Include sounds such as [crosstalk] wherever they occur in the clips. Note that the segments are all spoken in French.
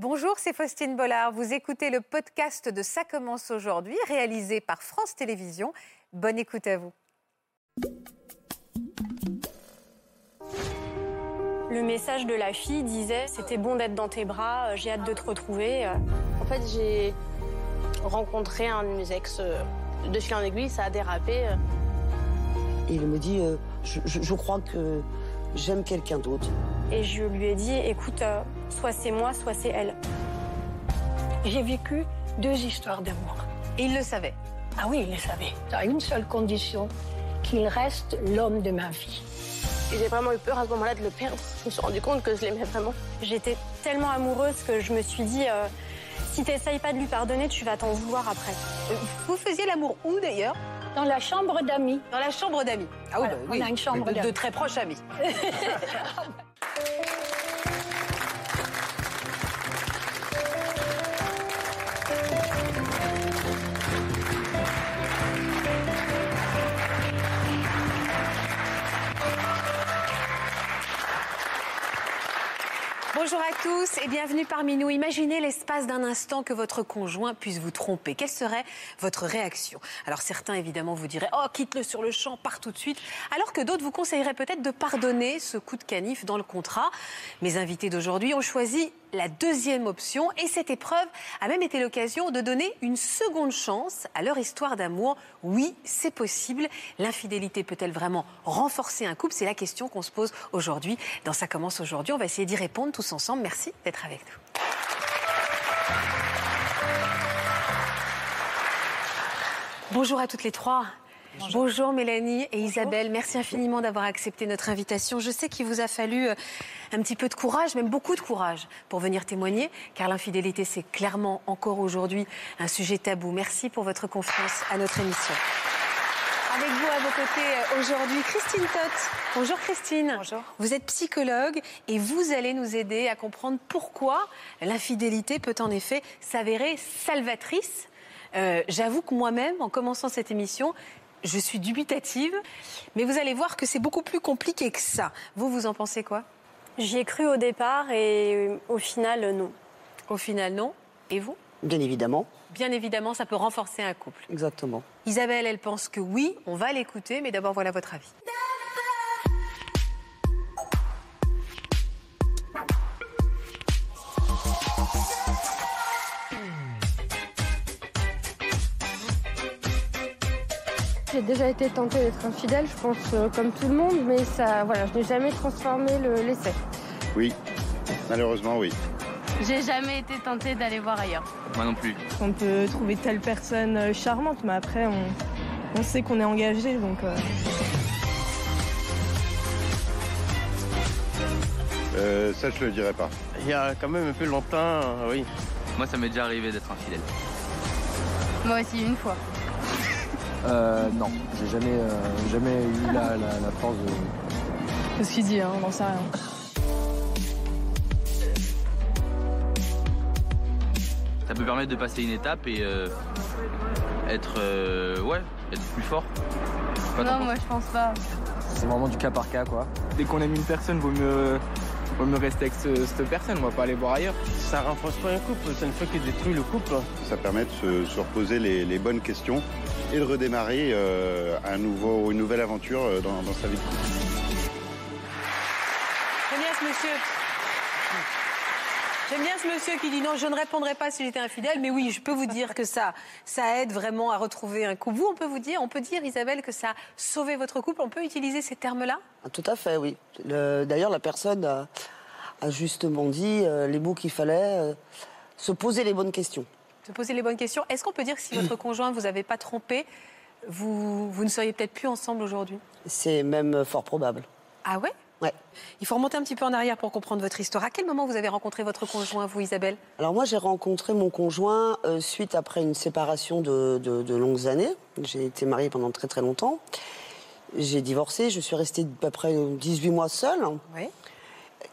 Bonjour, c'est Faustine Bollard. Vous écoutez le podcast de Ça commence aujourd'hui, réalisé par France Télévisions. Bonne écoute à vous. Le message de la fille disait C'était bon d'être dans tes bras, euh, j'ai hâte de te retrouver. Euh. En fait, j'ai rencontré un de mes ex euh, de fil en aiguille, ça a dérapé. Il me dit je, je, crois que j'aime quelqu'un d'autre. Et je lui ai dit Écoute, soit c'est moi, soit c'est elle. J'ai vécu deux histoires d'amour. Et il le savait Ah oui, il le savait. À une seule condition qu'il reste l'homme de ma vie. J'ai vraiment eu peur à ce moment-là de le perdre. Je me suis rendu compte que je l'aimais vraiment. J'étais tellement amoureuse que je me suis dit, euh, si t'essayes pas de lui pardonner, tu vas t'en vouloir après. Euh, vous faisiez l'amour où d'ailleurs? Dans la chambre d'amis. Dans la chambre d'amis. Ah oui, bah oui. On a une chambre de, de très proches amis. [laughs] Aplausos Bonjour à tous et bienvenue parmi nous. Imaginez l'espace d'un instant que votre conjoint puisse vous tromper. Quelle serait votre réaction? Alors certains évidemment vous diraient "Oh, quitte-le sur le champ, pars tout de suite", alors que d'autres vous conseilleraient peut-être de pardonner ce coup de canif dans le contrat. Mes invités d'aujourd'hui ont choisi la deuxième option et cette épreuve a même été l'occasion de donner une seconde chance à leur histoire d'amour. Oui, c'est possible. L'infidélité peut-elle vraiment renforcer un couple? C'est la question qu'on se pose aujourd'hui. Dans Ça commence aujourd'hui, on va essayer d'y répondre tous ensemble. Merci d'être avec nous. Bonjour à toutes les trois. Bonjour. Mélanie et Isabelle, merci infiniment d'avoir accepté notre invitation. Je sais qu'il vous a fallu euh, un petit peu de courage, même beaucoup de courage, pour venir témoigner, car l'infidélité, c'est clairement encore aujourd'hui un sujet tabou. Merci pour votre confiance à notre émission. Avec vous à vos côtés euh, aujourd'hui, Christine Toth. Bonjour Christine. Bonjour. Vous êtes psychologue et vous allez nous aider à comprendre pourquoi l'infidélité peut en effet s'avérer salvatrice. Euh, j'avoue que moi-même, en commençant cette émission, je suis dubitative, mais vous allez voir que c'est beaucoup plus compliqué que ça. Vous, vous en pensez quoi? J'y ai cru au départ et euh, au final, non. Au final, non. Et vous? Bien évidemment. Bien évidemment, ça peut renforcer un couple. Exactement. Isabelle, elle pense que oui, on va l'écouter, mais d'abord, voilà votre avis. J'ai déjà été tentée d'être infidèle, je pense, euh, comme tout le monde, mais ça, voilà, je n'ai jamais transformé l'essai. oui, malheureusement, oui. J'ai jamais été tentée d'aller voir ailleurs. Moi non plus. On peut trouver telle personne euh, charmante, mais après, on, sait qu'on est engagé, donc. Euh... ça, je le dirais pas. Il y a quand même un peu longtemps, oui. Moi, ça m'est déjà arrivé d'être infidèle. Moi aussi, une fois. Euh, non, j'ai jamais, euh, jamais eu la, la, force de. C'est ce qu'il dit, hein, on n'en sait rien. Ça peut permettre de passer une étape et euh, être, euh, ouais, être plus fort. non, moi je pense pas. C'est vraiment du cas par cas, quoi. Dès qu'on aime une personne, vaut mieux, vaut mieux rester avec cette personne, on va pas aller voir ailleurs. Ça renforce pas un couple, c'est une fois qu'il détruit le couple. Ça permet de se, reposer les, les bonnes questions et de redémarrer euh, un nouveau, une nouvelle aventure euh, dans, sa vie. J'aime bien ce monsieur. J'aime bien ce monsieur qui dit non, je ne répondrai pas si j'étais infidèle, mais oui, je peux vous dire que ça, ça aide vraiment à retrouver un couple. Vous, on peut vous dire, on peut dire, Isabelle, que ça a sauvé votre couple. On peut utiliser ces termes-là? Ah, Tout à fait, oui. D'ailleurs, la personne a, justement dit euh, les mots qu'il fallait, se poser les bonnes questions se poser les bonnes questions. Est-ce qu'on peut dire que si votre [clears throat] conjoint vous avait pas trompé, vous, vous ne seriez peut-être plus ensemble aujourd'hui? C'est même fort probable. Ah ouais? Ouais. Il faut remonter un petit peu en arrière pour comprendre votre histoire. À quel moment vous avez rencontré votre conjoint, vous, Isabelle? Alors moi, j'ai rencontré mon conjoint euh, suite après une séparation de, de, longues années. J'ai été mariée pendant très très longtemps. J'ai divorcé, je suis restée à peu près 18 mois seule. Oui.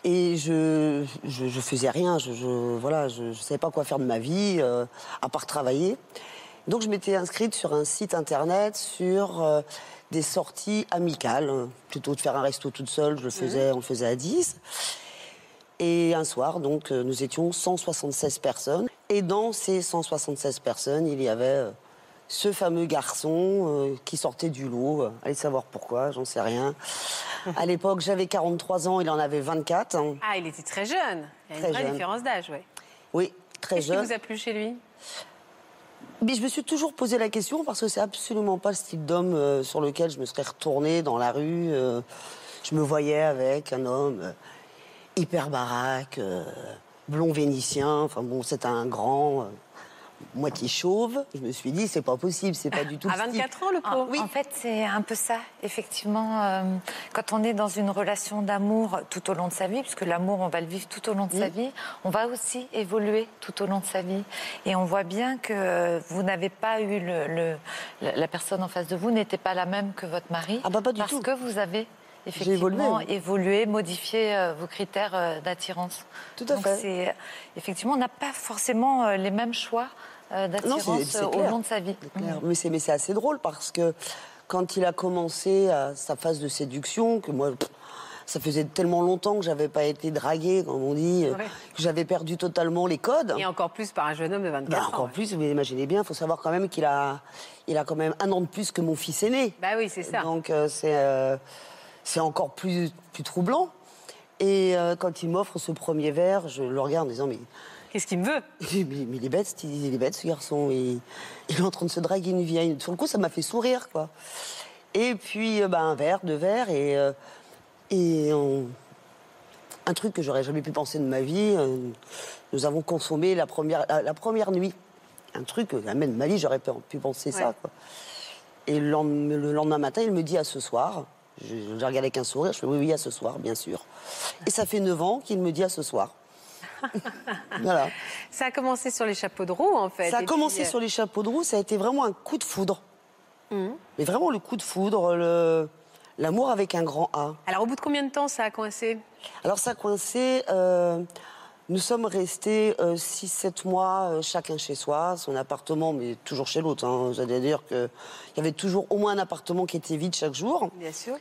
Et je, je, faisais rien, je, je voilà, je, savais pas quoi faire de ma vie, euh, à part travailler. Donc je m'étais inscrite sur un site internet sur euh, des sorties amicales, plutôt de faire un resto toute seule, je le faisais, on le faisait à 10. Et un soir, donc, euh, nous étions 176 personnes. Et dans ces 176 personnes, il y avait ce fameux garçon euh, qui sortait du lot. Allez savoir pourquoi, j'en sais rien. [laughs] À l'époque, j'avais 43 ans, il en avait 24. hein. Ah, il était très jeune. Il y a une vraie jeune. différence d'âge, oui. Oui, très Qu'est-ce qui jeune. vous a plu chez lui? Mais je me suis toujours posé la question parce que c'est absolument pas le style d'homme euh, sur lequel je me serais retournée dans la rue. euh, je me voyais avec un homme hyper baraque, blond vénitien. Enfin bon, c'est un grand, moitié chauve. Je me suis dit, c'est pas possible, c'est pas du tout. À le style. 24 ans, le En, pauvre en fait, c'est un peu ça, effectivement. euh, quand on est dans une relation d'amour tout au long de sa vie, puisque l'amour, on va le vivre tout au long de sa vie, on va aussi évoluer tout au long de sa vie. Et on voit bien que vous n'avez pas eu le, le- la personne en face de vous n'était pas la même que votre mari. Ah bah pas du parce tout. que vous avez. Effectivement évolué, modifié euh, vos critères euh, d'attirance. Tout à Donc fait. c'est- Effectivement, on n'a pas forcément euh, les mêmes choix euh, Non, c'est- d'attirance c'est euh, au long de sa vie. C'est clair. Mais c'est mais c'est assez drôle parce que quand il a commencé à sa phase de séduction, que moi, ça faisait tellement longtemps que j'avais pas été draguée, comme on dit, euh, Ouais. que j'avais perdu totalement les codes. Et encore plus par un jeune homme de 24 Bah, ans. encore plus, vous imaginez bien, il faut savoir quand même qu'il a, il a quand même un an de plus que mon fils aîné. Bah oui, c'est ça. Donc euh, c'est euh, c'est encore plus, plus troublant. Et euh, quand il m'offre ce premier verre, je le regarde en disant mais Qu'est-ce qu'il me veut? [laughs] Mais, mais il est bête, ce- il est bête ce garçon. Il, il est en train de se draguer une vieille. Sur le coup, ça m'a fait sourire, quoi. Et puis, euh, bah, un verre, deux verres, et, euh, et on- un truc que j'aurais jamais pu penser de ma vie. nous avons consommé la première, la, la première nuit. Un truc jamais de ma vie, j'aurais pu, penser ça, quoi. Et le lendemain, le lendemain matin, il me dit à ce soir. Je, je le regarde avec un sourire, je fais oui, oui, à ce soir, bien sûr. Et ça fait 9 ans qu'il me dit à ce soir. [laughs] voilà. Ça a commencé sur les chapeaux de roue, en fait. Ça a commencé puis, euh, sur les chapeaux de roue, ça a été vraiment un coup de foudre. Mhm. Mais vraiment le coup de foudre, le- l'amour avec un grand A. Alors, au bout de combien de temps ça a coincé? Alors ça a coincé, euh, nous sommes restés 6-7 mois euh, chacun chez soi, son appartement, mais toujours chez l'autre. Hein. C'est-à-dire qu'il y avait toujours au moins un appartement qui était vide chaque jour. Bien sûr.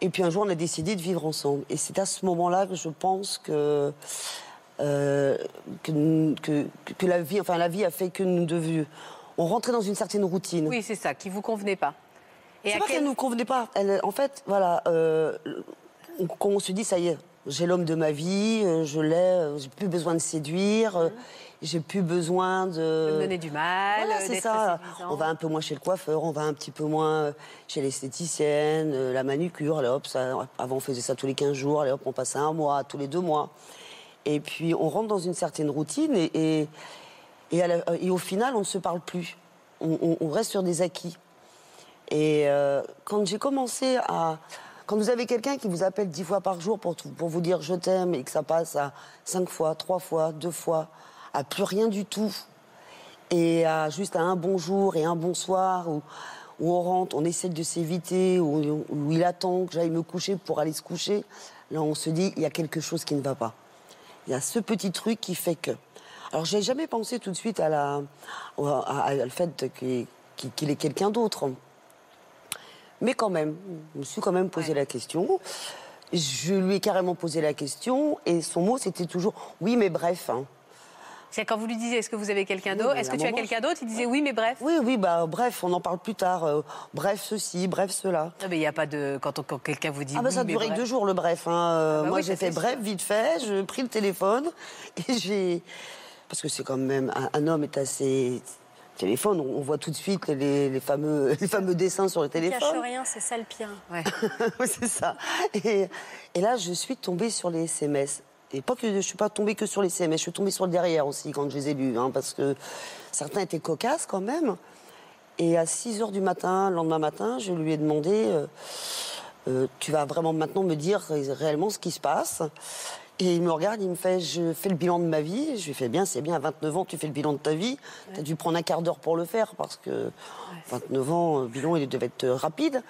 Et puis un jour, on a décidé de vivre ensemble. Et c'est à ce moment-là que je pense que, euh, que, que, que la, vie, enfin, la vie a fait que nous devions. On rentrait dans une certaine routine. Oui, c'est ça, qui vous convenait pas. Et C'est pas quel- qu'elle nous convenait pas. Elle, en fait, voilà, euh, on, quand on se dit, ça y est, j'ai l'homme de ma vie, euh, je l'ai, euh, j'ai plus besoin de séduire, euh, j'ai plus besoin de... De me donner du mal, Voilà, c'est ça. séduisant. On va un peu moins chez le coiffeur, on va un petit peu moins chez l'esthéticienne, la manucure, allez hop, ça, avant on faisait ça tous les 15 jours, allez hop, on passait un mois, tous les deux mois. Et puis on rentre dans une certaine routine et, et, et, à la- et au final, on ne se parle plus. On, on- on reste sur des acquis. Et euh, quand j'ai commencé à. Quand vous avez quelqu'un qui vous appelle dix fois par jour pour, vous dire je t'aime et que ça passe à cinq fois, trois fois, deux fois, à plus rien du tout, et à juste à un bonjour et un bonsoir, où on rentre, on essaie de s'éviter, où il attend que j'aille me coucher pour aller se coucher, là on se dit il y a quelque chose qui ne va pas. Il y a ce petit truc qui fait que. Alors, j'ai jamais pensé tout de suite à la, à, à- à fait qu'il ait quelqu'un d'autre. Mais quand même, je me suis quand même posé la question. Je lui ai carrément posé la question et son mot c'était toujours oui, mais bref. hein. C'est quand vous lui disiez est-ce que vous avez quelqu'un d'autre Est-ce que tu as quelqu'un d'autre Il disait oui, mais bref. Oui, oui, bah bref, on en parle plus tard. euh, bref ceci, bref cela. Non, mais il n'y a pas de. Quand, quelqu'un vous dit. Ah bah oui, ça a duré deux jours le bref. hein. Euh, bah Moi oui, j'ai fait bref, vite fait, j'ai pris le téléphone et j'ai... Parce que c'est quand même... Un, un homme est assez... Téléphone, on voit tout de suite les, les fameux, [laughs] les fameux dessins sur le Ne téléphone. cache rien, c'est ça le pire. [laughs] Oui, c'est ça. Et, et là, je suis tombée sur les SMS. Et pas que je suis pas tombée que sur les SMS, je suis tombée sur le derrière aussi quand je les ai lus, hein, parce que certains étaient cocasses quand même. Et à 6 heures du matin, le lendemain matin, je lui ai demandé euh, euh, Tu vas vraiment maintenant me dire réellement ce qui se passe? Et il me regarde, il me fait Je fais le bilan de ma vie. Je lui fais Bien, c'est bien, à 29 ans, tu fais le bilan de ta vie. Tu as dû prendre un quart d'heure pour le faire, parce que 29 ans, le bilan, il devait être euh, rapide.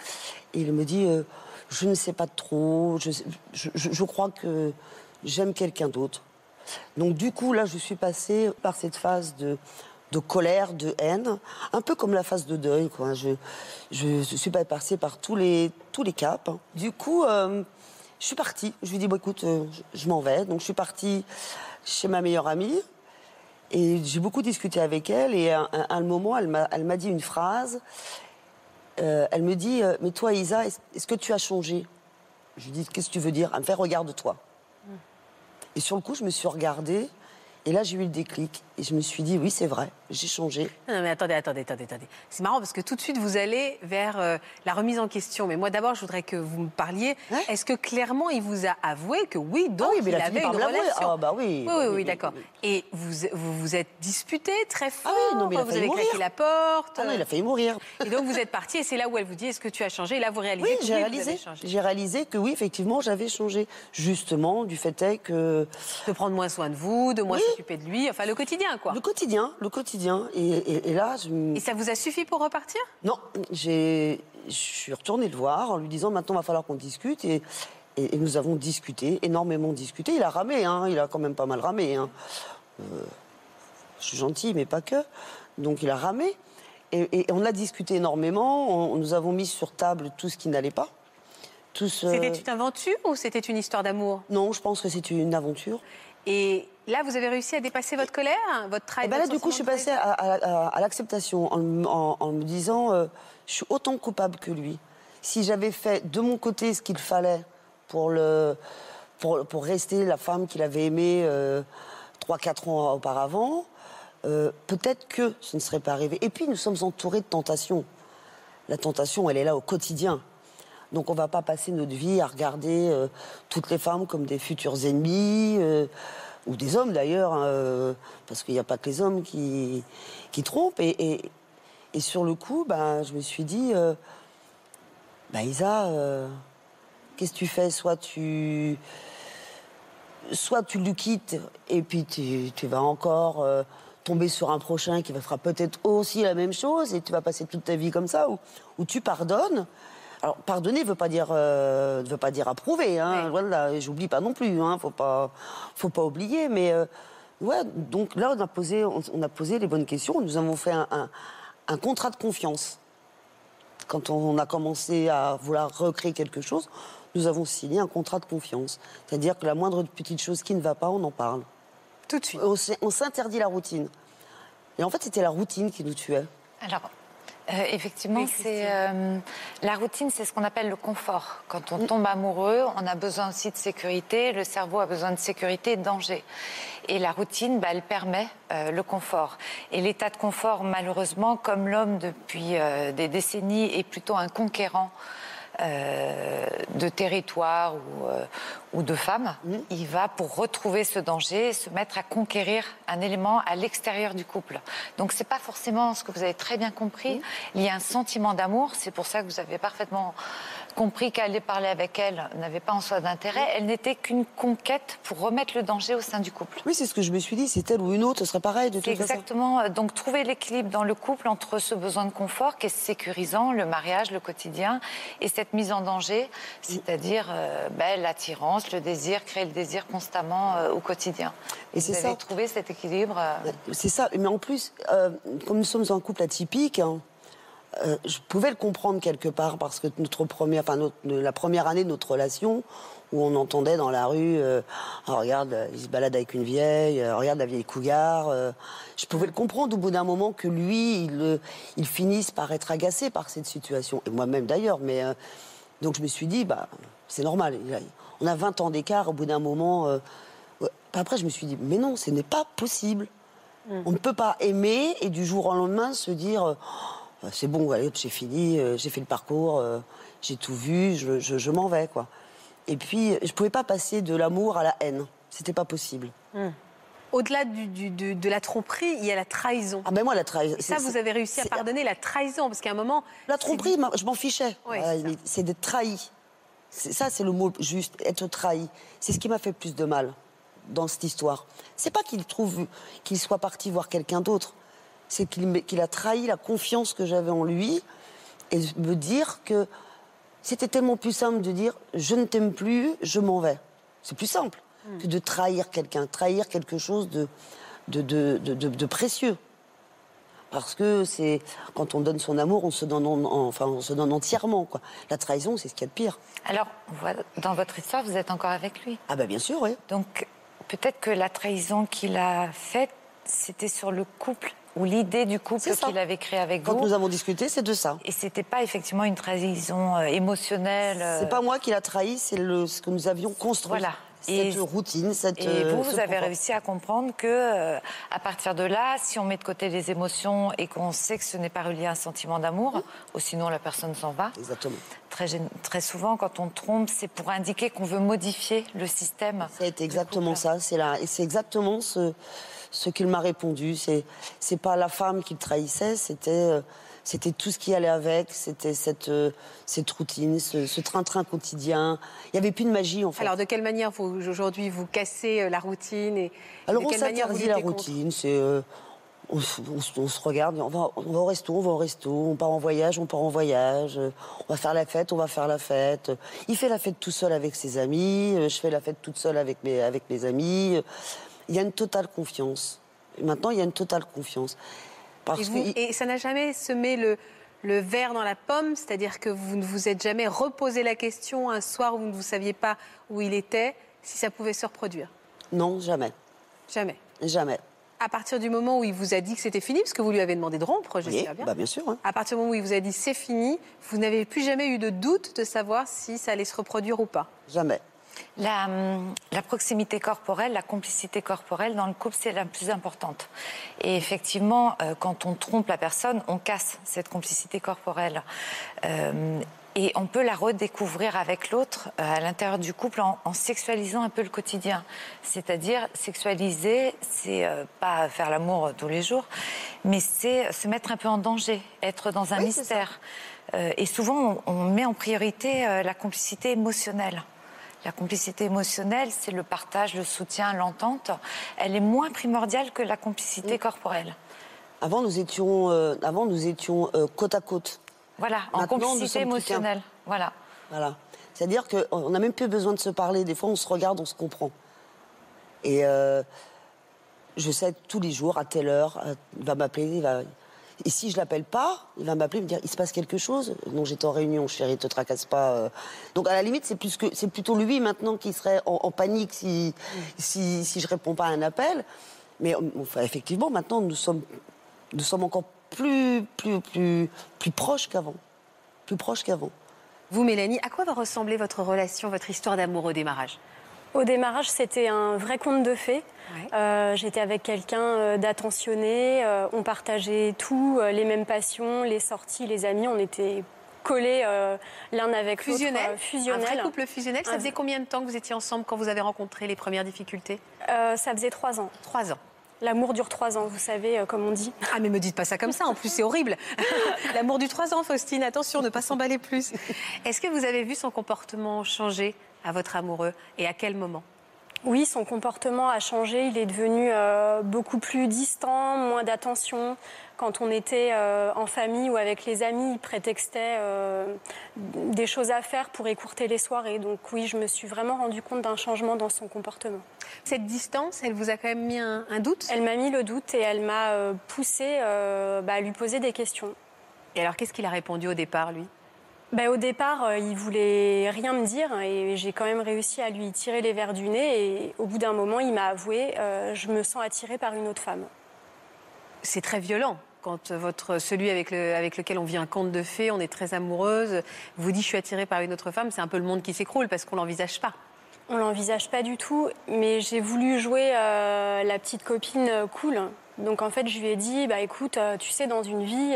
Et il me dit euh, Je ne sais pas trop, je, je- je- crois que j'aime quelqu'un d'autre. Donc du coup, là, je suis passée par cette phase de, de colère, de haine, un peu comme la phase de deuil. Quoi. Je, je, je suis pas passée par tous les, tous les caps. Du coup, euh, je suis partie. Je lui dit, bon, écoute, euh, je, je m'en vais. Donc, je suis partie chez ma meilleure amie. Et j'ai beaucoup discuté avec elle. Et à, à un moment, elle m'a dit une phrase. Euh, elle me dit, euh, mais toi, Isa, est-ce que tu as changé? Je lui dis, qu'est-ce que tu veux dire? Elle me fait, regarde-toi. Et sur le coup, je me suis regardée. Et là, j'ai eu le déclic. Et je me suis dit, oui, c'est vrai, j'ai changé. Non, mais attendez, attendez, attendez, attendez. C'est marrant parce que tout de suite, vous allez vers euh, la remise en question. Mais moi, d'abord, je voudrais que vous me parliez. Est-ce que clairement, il vous a avoué que oui, donc, Ah oui, mais il avait une relation Ah, bah oui. Oui, oui, Oui, oui, d'accord. Et vous, vous vous êtes disputé très fort. Ah oui, non, mais il a vous failli avez mourir. claqué la porte. Ah non, il a failli mourir. Et donc, vous êtes parti et c'est là où elle vous dit est-ce que tu as changé? Et là, vous réalisez Oui, que j'ai réalisé. avez changé. J'ai réalisé que oui, effectivement, j'avais changé. Justement, du fait est que. De prendre moins soin de vous, de moins s'occuper de lui. Enfin, le quotidien, quoi. Le quotidien, le quotidien. Et, et- et là, je. Et ça vous a suffi pour repartir? Non, j'ai. Je suis retournée le voir en lui disant maintenant, il va falloir qu'on discute. Et, nous avons discuté, énormément discuté. Il a ramé, hein, il a quand même pas mal ramé. hein. Euh, je suis gentille, mais pas que. Donc il a ramé. Et, on a discuté énormément. On- nous avons mis sur table tout ce qui n'allait pas. Tout ce- C'était une aventure ou c'était une histoire d'amour? Non, je pense que c'est une aventure. Et là, vous avez réussi à dépasser votre colère, votre travail ben là, du coup, je suis passée à, à- à- à l'acceptation en, me- en- en me disant, euh, je suis autant coupable que lui. Si j'avais fait de mon côté ce qu'il fallait pour, le, pour, pour rester la femme qu'il avait aimée euh, 3-4 ans auparavant, euh, peut-être que ce ne serait pas arrivé. Et puis, nous sommes entourés de tentations. La tentation, elle est là au quotidien. Donc, on ne va pas passer notre vie à regarder euh, toutes les femmes comme des futurs ennemis, euh, ou des hommes d'ailleurs, hein, euh, parce qu'il n'y a pas que les hommes qui, trompent. Et, sur le coup, ben, je me suis dit, euh, bah, Isa, euh, qu'est-ce que tu fais? Soit tu. Soit tu le quittes et puis tu, vas encore tomber sur un prochain qui va fera peut-être aussi la même chose et tu vas passer toute ta vie comme ça, ou, ou tu pardonnes. Alors pardonner ne veut pas dire euh, veut pas dire approuver, hein. Voilà, et j'oublie pas non plus, hein. Faut pas faut pas oublier, mais euh, ouais. Donc là on a posé on, on a posé les bonnes questions. Nous avons fait un, un- un contrat de confiance quand on a commencé à vouloir recréer quelque chose, nous avons signé un contrat de confiance. C'est-à-dire que la moindre petite chose qui ne va pas, on en parle. Tout de suite. On, on s'interdit la routine. Et en fait, c'était la routine qui nous tuait. Alors, euh, effectivement, c'est euh, la routine, c'est ce qu'on appelle le confort. Quand on tombe amoureux, on a besoin aussi de sécurité. Le cerveau a besoin de sécurité et de danger. Et la routine, bah, elle permet euh, le confort. Et l'état de confort, malheureusement, comme l'homme depuis des décennies est plutôt un conquérant. Euh, de territoire ou, euh, ou de femmes, il va pour retrouver ce danger se mettre à conquérir un élément à l'extérieur du couple. Donc c'est pas forcément ce que vous avez très bien compris. Il y a un sentiment d'amour, c'est pour ça que vous avez parfaitement compris qu'aller parler avec elle n'avait pas en soi d'intérêt. Elle n'était qu'une conquête pour remettre le danger au sein du couple. Oui, c'est ce que je me suis dit. C'est elle ou une autre, ce serait pareil de toute façon. exactement. euh, Donc, trouver l'équilibre dans le couple entre ce besoin de confort qui est sécurisant, le mariage, le quotidien, et cette mise en danger, c'est-à-dire euh, ben, l'attirance, le désir, créer le désir constamment euh, au quotidien. Et c'est ça. trouvé cet équilibre. euh, C'est ça. Mais en plus, comme nous sommes un couple atypique, hein, euh, je pouvais le comprendre quelque part parce que notre première, enfin notre- la première année de notre relation, où on entendait dans la rue, euh, Ah, regarde, il se balade avec une vieille, euh, regarde la vieille cougar. je pouvais le comprendre au bout d'un moment que lui, il, il finisse par être agacé par cette situation, et moi-même d'ailleurs. Mais donc je me suis dit, bah c'est normal. On a 20 ans d'écart. Au bout d'un moment, après je me suis dit, mais non, ce n'est pas possible. On ne peut pas aimer et du jour au lendemain se dire c'est bon, allez, j'ai fini, euh, j'ai fait le parcours, euh, j'ai tout vu, je, je- je m'en vais quoi. Et puis je pouvais pas passer de l'amour à la haine, c'était pas possible. Au-delà du- du- de, de la tromperie, il y a la trahison. Ah ben moi la trahison. Et ça, vous avez réussi à pardonner la trahison, parce qu'à un moment... La tromperie, je m'en fichais. Oui, c'est d'être trahi. Ça, c'est le mot juste, être trahi. C'est ce qui m'a fait plus de mal dans cette histoire. C'est pas qu'il trouve qu'il soit parti voir quelqu'un d'autre. C'est qu'il a trahi la confiance que j'avais en lui et me dire que c'était tellement plus simple de dire je ne t'aime plus, je m'en vais. C'est plus simple que de trahir quelqu'un, trahir quelque chose de, de, de, de- précieux. Parce que c'est quand on donne son amour, on se donne, en- en- enfin, on se donne entièrement. Quoi. La trahison, c'est ce qu'il y a de pire. Alors, on voit, dans votre histoire, vous êtes encore avec lui? Ah bah bien sûr, oui. Donc, peut-être que la trahison qu'il a faite, c'était sur le couple ou l'idée du couple qu'il avait créé avec Quand vous. nous avons discuté, c'est de ça. Et c'était pas effectivement une trahison euh, émotionnelle. euh, C'est pas moi qui l'a trahi, c'est ce que nous avions construit. Voilà. Cette Et- routine, cette. Et euh, vous, vous ce avez réussi à comprendre que, euh, à partir de là, si on met de côté les émotions et qu'on sait que ce n'est pas relié à un sentiment d'amour, ou sinon la personne s'en va. Exactement. Très, très souvent, quand on trompe, c'est pour indiquer qu'on veut modifier le système. C'est exactement ça. C'est là, et c'est exactement ce, ce qu'il m'a répondu. C'est, c'est pas la femme qui le trahissait, c'était, euh, c'était tout ce qui allait avec. C'était cette, euh, cette routine, ce, train-train quotidien. Il y avait plus de magie en fait. Alors, de quelle manière, vous, aujourd'hui, vous cassez euh, la routine et Alors de on quelle manière vous s'interdit la routine, c'est euh, on, se- on se- on se regarde, on va, on va au resto, on va au resto, on part en voyage, on part en voyage, on va faire la fête, on va faire la fête. Il fait la fête tout seul avec ses amis, je fais la fête toute seule avec mes, avec mes amis. Il y a une totale confiance. Et maintenant, il y a une totale confiance. Parce et, vous- que et ça n'a jamais semé le, le verre dans la pomme, c'est-à-dire que vous ne vous êtes jamais reposé la question un soir où vous ne vous saviez pas où il était, si ça pouvait se reproduire? Non, jamais, Jamais. jamais. À partir du moment où il vous a dit que c'était fini, parce que vous lui avez demandé de rompre, Oui, j'espère bien. bah bien sûr. hein. À partir du moment où il vous a dit c'est fini, vous n'avez plus jamais eu de doute de savoir si ça allait se reproduire ou pas. Jamais. La, la proximité corporelle, la complicité corporelle dans le couple, c'est la plus importante. Et effectivement, euh, quand on trompe la personne, on casse cette complicité corporelle. Euh, et on peut la redécouvrir avec l'autre euh, à l'intérieur du couple en, en sexualisant un peu le quotidien. C'est-à-dire, sexualiser, c'est euh, pas faire l'amour tous les jours, mais c'est se mettre un peu en danger, être dans un Oui, mystère. Euh, et souvent, on, on met en priorité la complicité émotionnelle. La complicité émotionnelle, c'est le partage, le soutien, l'entente. Elle est moins primordiale que la complicité corporelle. Avant, nous étions, euh, avant, nous étions euh, côte à côte. Voilà, en Maintenant, complicité émotionnelle. Voilà. Voilà. C'est-à-dire qu'on n'a même plus besoin de se parler. Des fois, on se regarde, on se comprend. Et euh, je sais tous les jours, à telle heure, il va m'appeler. Il va... Et si je l'appelle pas, il va m'appeler, me dire il se passe quelque chose. Non, j'étais en réunion, chérie, te tracasse pas. euh. Donc à la limite, c'est plus que c'est plutôt lui maintenant qui serait en, panique si, si si je réponds pas à un appel. Mais effectivement, maintenant, nous sommes nous sommes encore plus plus plus plus proches qu'avant, plus proches qu'avant. Vous, Mélanie, à quoi va ressembler votre relation, votre histoire d'amour au démarrage? Au démarrage, c'était un vrai conte de fées. Euh, J'étais avec quelqu'un euh, d'attentionné, euh, on partageait tout, les mêmes passions, les sorties, les amis, on était collés euh, l'un avec l'autre. Fusionnel fusionnel. Un vrai couple fusionnel. Ça faisait combien de temps que vous étiez ensemble quand vous avez rencontré les premières difficultés Ça faisait trois ans. Trois ans. L'amour dure trois ans, vous savez, euh, comme on dit. Ah, mais me dites pas ça comme ça, en plus c'est horrible. [laughs] L'amour du 3 ans, Faustine, attention, ne pas s'emballer plus. [laughs] Est-ce que vous avez vu son comportement changer à votre amoureux et à quel moment Oui, son comportement a changé. Il est devenu euh, beaucoup plus distant, moins d'attention. Quand on était euh, en famille ou avec les amis, il prétextait euh, des choses à faire pour écourter les soirées. Donc oui, je me suis vraiment rendu compte d'un changement dans son comportement. Cette distance, elle vous a quand même mis un, un doute? Elle m'a mis le doute et elle m'a euh, poussé euh, bah, à lui poser des questions. Et alors, qu'est-ce qu'il a répondu au départ, lui? Bah, au départ, euh, il voulait rien me dire et j'ai quand même réussi à lui tirer les verres du nez. Et au bout d'un moment, il m'a avoué euh, Je me sens attirée par une autre femme. C'est très violent. Quand votre, celui avec, le- avec lequel on vit un conte de fées, on est très amoureuse, vous dit je suis attirée par une autre femme, c'est un peu le monde qui s'écroule parce qu'on l'envisage pas. On l'envisage pas du tout, mais j'ai voulu jouer euh, la petite copine cool. Donc en fait, je lui ai dit bah écoute, tu sais, dans une vie,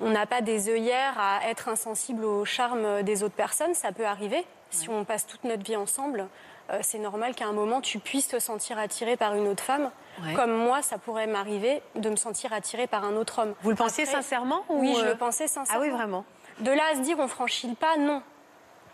on n'a pas des œillères à être insensible au charme des autres personnes. Ça peut arriver si on passe toute notre vie ensemble. euh, c'est normal qu'à un moment tu puisses te sentir attiré par une autre femme. Ouais. Comme moi, ça pourrait m'arriver de me sentir attiré par un autre homme. Vous le pensiez Après- sincèrement ou, Oui, je euh, le pensais sincèrement. Ah oui, vraiment De là à se dire on franchit le pas, non.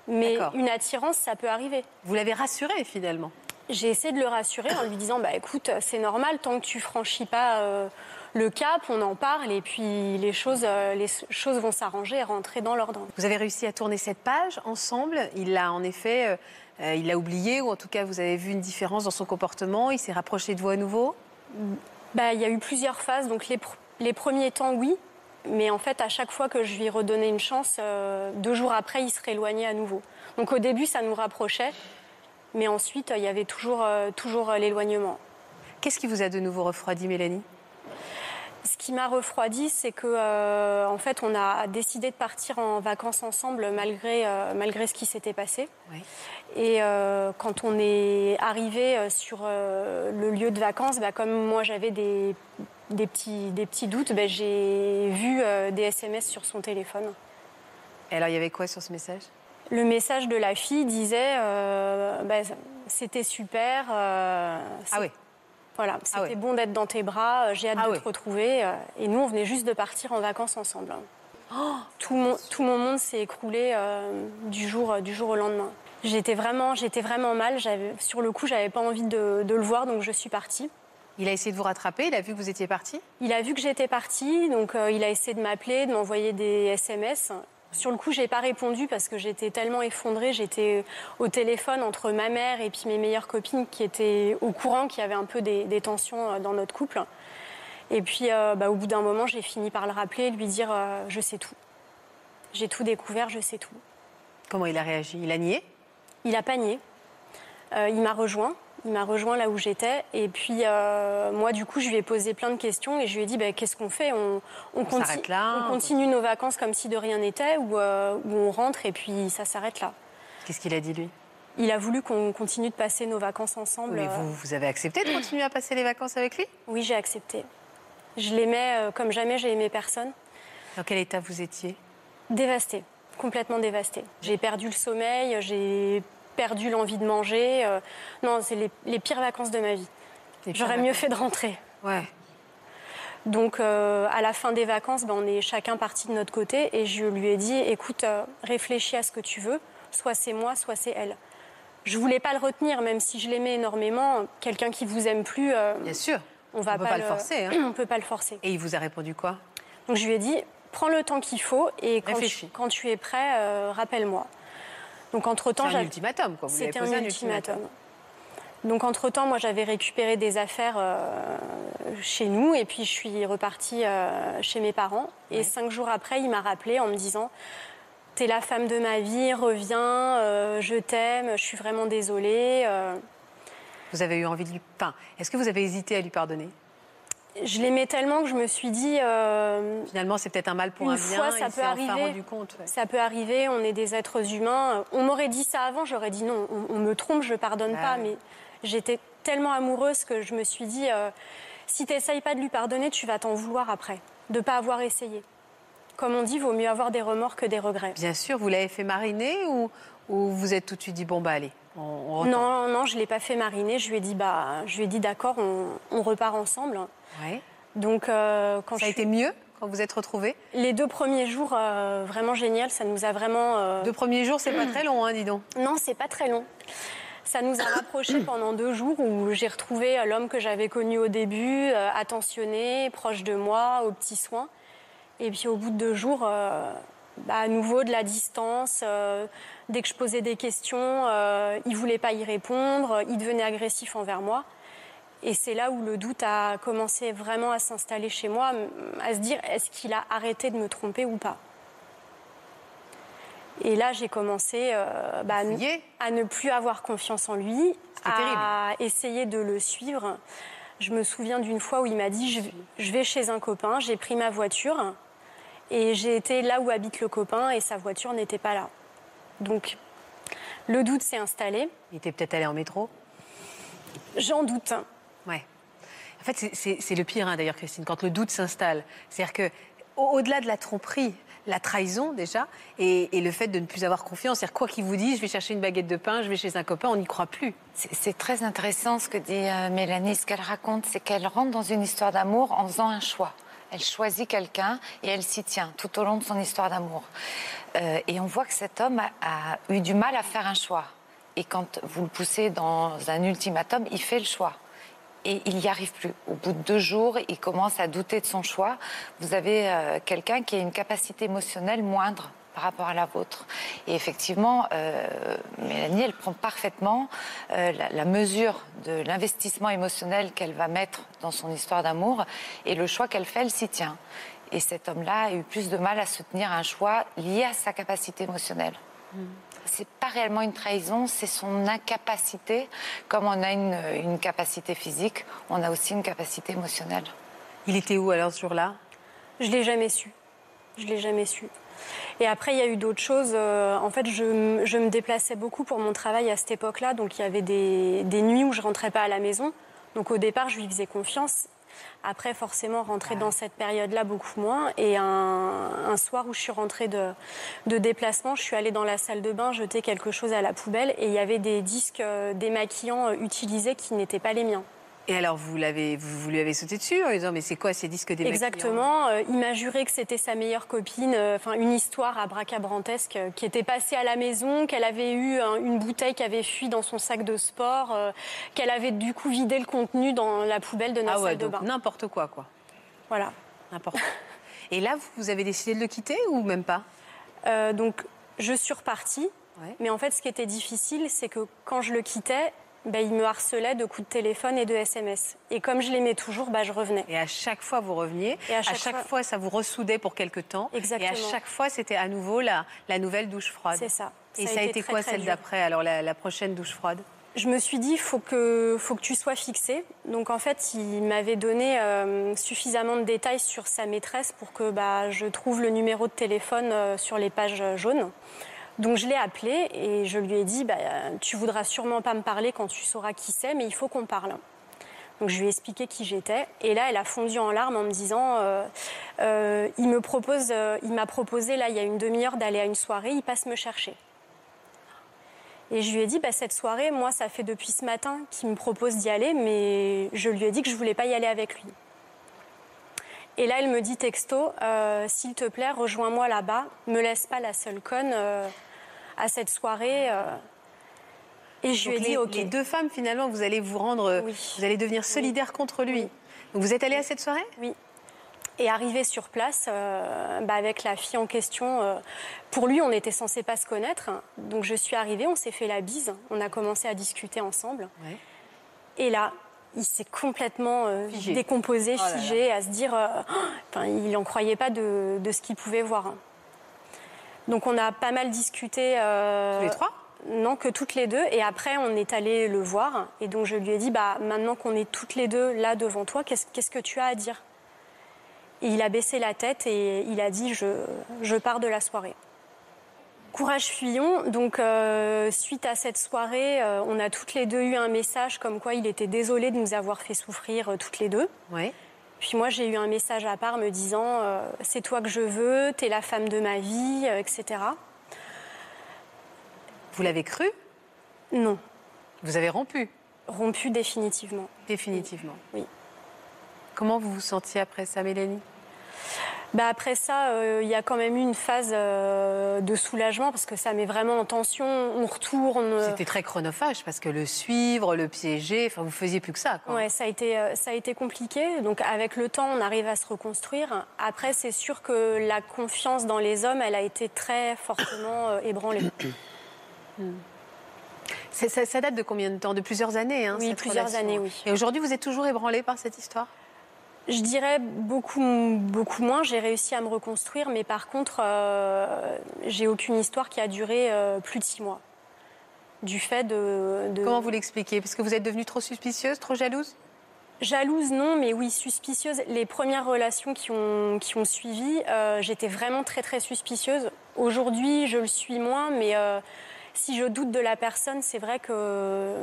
Mais une attirance, ça peut arriver. Vous l'avez rassuré finalement? J'ai essayé de le rassurer en lui disant bah écoute, c'est normal tant que tu franchis pas euh, le cap, on en parle et puis les choses, euh, les choses vont s'arranger et rentrer dans l'ordre. Vous avez réussi à tourner cette page ensemble. Il l'a en effet, euh, euh, il l'a oublié ou en tout cas vous avez vu une différence dans son comportement. Il s'est rapproché de vous à nouveau? Bah il y a eu plusieurs phases donc les, pr- Les premiers temps, oui. Mais en fait, à chaque fois que je lui redonnais une chance, euh, deux jours après, il se rééloignait à nouveau. Donc au début, ça nous rapprochait. Mais ensuite, il y avait toujours, euh, toujours l'éloignement. Qu'est-ce qui vous a de nouveau refroidi, Mélanie? Ce qui m'a refroidi, c'est que euh, en fait, on a décidé de partir en vacances ensemble malgré, euh, malgré ce qui s'était passé. Et euh, quand on est arrivé euh, sur euh, le lieu de vacances, bah, comme moi j'avais des, des, petits, des petits doutes, bah, j'ai vu euh, des SMS sur son téléphone. Et alors, il y avait quoi sur ce message? Le message de la fille disait euh, bah, c'était super. euh, Ah oui. Voilà, c'était Ah ouais. bon d'être dans tes bras, euh, j'ai hâte Ah de te retrouver. euh, Et nous, on venait juste de partir en vacances ensemble. tout, mon, tout mon monde s'est écroulé euh, du, jour, du jour au lendemain. J'étais vraiment, j'étais vraiment mal. Sur le coup, j'avais pas envie de, de le voir, donc je suis partie. Il a essayé de vous rattraper, il a vu que vous étiez parti Il a vu que j'étais partie, donc euh, il a essayé de m'appeler, de m'envoyer des SMS. Sur le coup, j'ai pas répondu parce que j'étais tellement effondrée. J'étais au téléphone entre ma mère et puis mes meilleures copines qui étaient au courant qu'il y avait un peu des, des tensions euh, dans notre couple. Et puis, euh, bah, au bout d'un moment, j'ai fini par le rappeler et lui dire euh, Je sais tout. J'ai tout découvert, je sais tout. Comment il a réagi? Il a nié? Il a pas nié. Euh, il m'a rejoint. Il m'a rejoint là où j'étais. Et puis, euh, moi, du coup, je lui ai posé plein de questions et je lui ai dit bah, Qu'est-ce qu'on fait? On, On conti- s'arrête là, on on- continue nos vacances comme si de rien n'était ou, euh, ou on rentre et puis ça s'arrête là. Qu'est-ce qu'il a dit, lui? Il a voulu qu'on continue de passer nos vacances ensemble. Mais euh, vous, vous avez accepté de continuer à passer les vacances avec lui? Oui, j'ai accepté. Je l'aimais comme jamais j'ai aimé personne. Dans quel état vous étiez? Dévastée, complètement dévastée. J'ai perdu le sommeil, j'ai perdu l'envie de manger. euh, non, c'est les, les pires vacances de ma vie. J'aurais mieux fait de rentrer. Ouais. Donc, euh, à la fin des vacances, ben, on est chacun parti de notre côté et je lui ai dit écoute, euh, réfléchis à ce que tu veux, soit c'est moi, soit c'est elle. Je voulais pas le retenir, même si je l'aimais énormément. Quelqu'un qui vous aime plus, Bien sûr. on va On peut pas le forcer, hein. [clears throat] On peut pas le forcer. Et il vous a répondu quoi? Donc je lui ai dit, prends le temps qu'il faut et quand, tu, Réfléchis. quand tu es prêt, euh, rappelle-moi. Donc entre-temps, C'est un ultimatum, C'était un un ultimatum. Donc entre-temps, moi j'avais récupéré des affaires euh, chez nous et puis je suis repartie euh, chez mes parents. Et cinq jours après, il m'a rappelé en me disant T'es la femme de ma vie, reviens, euh, je t'aime, je suis vraiment désolée. Vous avez eu envie de lui. Enfin, est-ce que vous avez hésité à lui pardonner? Je l'aimais tellement que je me suis dit. euh, Finalement, c'est peut-être un mal pour une un bien. fois, ça peut s'est enfin arriver. rendu compte. ouais. Ça peut arriver, on est des êtres humains. On m'aurait dit ça avant, j'aurais dit non, on, on me trompe, je pardonne Ah pas. Mais j'étais tellement amoureuse que je me suis dit, euh, si tu n'essayes pas de lui pardonner, tu vas t'en vouloir après, de ne pas avoir essayé. Comme on dit, vaut mieux avoir des remords que des regrets. Bien sûr, vous l'avez fait mariner ou, ou vous êtes tout de suite dit bon bah allez, on, on Non, non, je ne l'ai pas fait mariner. Je lui ai dit, bah, je lui ai dit d'accord, on, on repart ensemble. Ouais. Donc, euh, quand Ça a je été mieux quand vous êtes retrouvés? Les deux premiers jours, euh, vraiment génial. Ça nous a vraiment. euh, Deux premiers jours, c'est pas très long, hein, dis donc. Non, c'est pas très long. Ça nous a rapprochés [coughs] pendant deux jours où j'ai retrouvé l'homme que j'avais connu au début, attentionné, proche de moi, aux petits soins. Et puis au bout de deux jours, bah, à nouveau de la distance. euh, dès que je posais des questions, euh, il voulait pas y répondre, il devenait agressif envers moi. Et c'est là où le doute a commencé vraiment à s'installer chez moi, à se dire est-ce qu'il a arrêté de me tromper ou pas? Et là, j'ai commencé euh, bah, à, ne- plus avoir confiance en lui, à essayer de le suivre. Je me souviens d'une fois où il m'a dit je, je vais chez un copain, j'ai pris ma voiture et j'ai été là où habite le copain et sa voiture n'était pas là. Donc, le doute s'est installé. Il était peut-être allé en métro? J'en doute. En fait, c'est- le pire, hein, d'ailleurs, Christine, quand le doute s'installe. C'est-à-dire que, au- au-delà de la tromperie, la trahison déjà, et, le fait de ne plus avoir confiance, c'est-à-dire quoi qu'il vous dise, je vais chercher une baguette de pain, je vais chez un copain, on n'y croit plus. C'est très intéressant ce que dit euh, Mélanie. Ce qu'elle raconte, c'est qu'elle rentre dans une histoire d'amour en faisant un choix. Elle choisit quelqu'un et elle s'y tient tout au long de son histoire d'amour. Euh, et on voit que cet homme a eu du mal à faire un choix. Et quand vous le poussez dans un ultimatum, il fait le choix. Et il n'y arrive plus. Au bout de deux jours, il commence à douter de son choix. Vous avez euh, quelqu'un qui a une capacité émotionnelle moindre par rapport à la vôtre. Et effectivement, euh, Mélanie, elle prend parfaitement euh, la, mesure de l'investissement émotionnel qu'elle va mettre dans son histoire d'amour et le choix qu'elle fait, elle s'y tient. Et cet homme-là a eu plus de mal à se tenir à un choix lié à sa capacité émotionnelle. C'est pas réellement une trahison, c'est son incapacité. Comme on a une, une capacité physique, on a aussi une capacité émotionnelle. Il était où alors ce jour-là? Je l'ai jamais su. Je l'ai jamais su. Et après, il y a eu d'autres choses. Euh, en fait, je, je me déplaçais beaucoup pour mon travail à cette époque-là. Donc, il y avait des, des nuits où je rentrais pas à la maison. Donc, au départ, je lui faisais confiance. Après, forcément, rentrer dans cette période-là, beaucoup moins. Et un, un soir où je suis rentrée de, de déplacement, je suis allée dans la salle de bain jeter quelque chose à la poubelle. Et il y avait des disques euh, démaquillants euh, utilisés qui n'étaient pas les miens. Et alors, vous, l'avez, vous, vous lui avez sauté dessus en lui disant Mais c'est quoi ces disques démaquillants Exactement. Euh, il m'a juré que c'était sa meilleure copine. euh, Enfin, une histoire abracabrantesque euh, qui était passée à la maison, qu'elle avait eu un- une bouteille qui avait fui dans son sac de sport, euh, qu'elle avait du coup vidé le contenu dans la poubelle de notre Ah ouais, salle de bain. n'importe quoi, quoi. Voilà. N'importe quoi. Et là, vous- avez décidé de le quitter ou même pas? Donc, je suis repartie. Mais en fait, ce qui était difficile, c'est que quand je le quittais, ben, il me harcelait de coups de téléphone et de SMS. Et comme je l'aimais toujours, ben, je revenais. Et à chaque fois, vous reveniez. Et à à chaque fois- fois... ça vous ressoudait pour quelque temps. Exactement. Et à chaque fois, c'était à nouveau la, la nouvelle douche froide. C'est ça. Et Ça ça, a été été très, quoi très celle d'après, alors la, la prochaine douche froide? Je me suis dit, faut que, faut que tu sois fixée. Donc en fait, il m'avait donné euh, suffisamment de détails sur sa maîtresse pour que bah, je trouve le numéro de téléphone euh, sur les pages jaunes. Donc je l'ai appelé et je lui ai dit, bah, euh, tu voudras sûrement pas me parler quand tu sauras qui c'est, mais il faut qu'on parle. Donc je lui ai expliqué qui j'étais. Et là, elle a fondu en larmes en me disant, euh, euh, il me propose, il m'a proposé là il y a une demi-heure d'aller à une soirée, il passe me chercher. Et je lui ai dit, bah, cette soirée, moi, ça fait depuis ce matin qu'il me propose d'y aller, mais je lui ai dit que je voulais pas y aller avec lui. Et là, elle me dit texto, s'il te plaît, rejoins-moi là-bas, me laisse pas la seule conne à cette soirée. euh. Et je lui ai dit, les, ok. les deux femmes, finalement, vous allez vous rendre, vous allez devenir solidaires contre lui. Donc vous êtes allée à cette soirée? Oui. Et arrivé sur place, euh, bah, avec la fille en question, euh, pour lui, on n'était censé pas se connaître. Donc je suis arrivée, on s'est fait la bise, on a commencé à discuter ensemble. Et là, il s'est complètement euh, Figé. décomposé, Oh là là. figé, à se dire, euh, [gasps] il n'en croyait pas de, de ce qu'il pouvait voir. Donc on a pas mal discuté. euh, Tous les trois? Non, que toutes les deux. Et après, on est allé le voir. Et donc je lui ai dit, bah, maintenant qu'on est toutes les deux là devant toi, qu'est-ce qu'est-ce que tu as à dire? Et il a baissé la tête et il a dit, je, je pars de la soirée. Courage Fuyons. Donc, euh, suite à cette soirée, euh, on a toutes les deux eu un message comme quoi il était désolé de nous avoir fait souffrir toutes les deux. Ouais. Puis moi, j'ai eu un message à part me disant euh, C'est toi que je veux, t'es la femme de ma vie, euh, etc. Vous l'avez cru? Non. Vous avez rompu? Rompu définitivement. Définitivement. Oui. Comment vous vous sentiez après ça, Mélanie? Bah après ça, euh, il y a quand même eu une phase euh, de soulagement parce que ça met vraiment en tension. On retourne. euh, C'était très chronophage parce que le suivre, le piéger, enfin vous faisiez plus que ça. Quoi. Ouais, ça a été euh, ça a été compliqué. Donc avec le temps, on arrive à se reconstruire. Après, c'est sûr que la confiance dans les hommes, elle a été très fortement euh, ébranlée. [coughs] Ça, ça date de combien de temps? De plusieurs années hein, Oui, plusieurs relation. années, oui. Et aujourd'hui, vous êtes toujours ébranlé par cette histoire? Je dirais beaucoup, beaucoup moins. J'ai réussi à me reconstruire, mais par contre, euh, j'ai aucune histoire qui a duré euh, plus de six mois. Du fait de. de- Comment vous l'expliquez? Parce que vous êtes devenue trop suspicieuse, trop jalouse? Jalouse, non, mais oui, suspicieuse. Les premières relations qui ont, qui ont suivi, euh, j'étais vraiment très, très suspicieuse. Aujourd'hui, je le suis moins, mais si je doute de la personne, c'est vrai que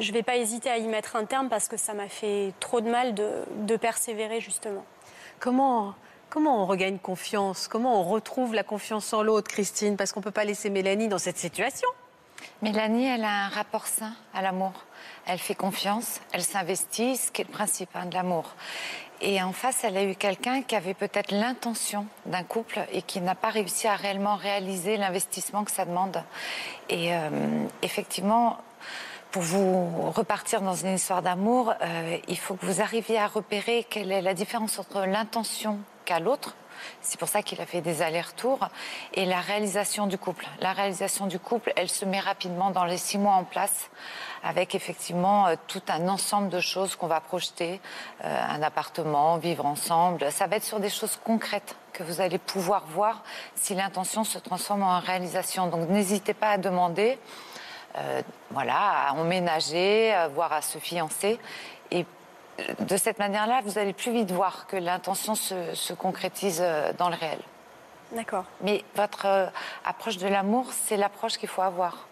je ne vais pas hésiter à y mettre un terme parce que ça m'a fait trop de mal de, de persévérer, justement. Comment, comment on regagne confiance? Comment on retrouve la confiance en l'autre, Christine? Parce qu'on ne peut pas laisser Mélanie dans cette situation. Mélanie, elle a un rapport sain à l'amour. Elle fait confiance, elle s'investit, ce qui est le principe hein, de l'amour. Et en face, elle a eu quelqu'un qui avait peut-être l'intention d'un couple et qui n'a pas réussi à réellement réaliser l'investissement que ça demande. Et euh, effectivement, pour vous repartir dans une histoire d'amour, euh, il faut que vous arriviez à repérer quelle est la différence entre l'intention qu'a l'autre C'est pour ça qu'il a fait des allers-retours. Et la réalisation du couple. La réalisation du couple, elle se met rapidement dans les six mois en place, avec effectivement euh, tout un ensemble de choses qu'on va projeter. Euh, un appartement, vivre ensemble. Ça va être sur des choses concrètes que vous allez pouvoir voir si l'intention se transforme en réalisation. Donc n'hésitez pas à demander. Euh, voilà, à emménager, voire à se fiancer. De cette manière-là, vous allez plus vite voir que l'intention se, se concrétise euh, dans le réel. D'accord. Mais votre euh, approche de l'amour, c'est l'approche qu'il faut avoir.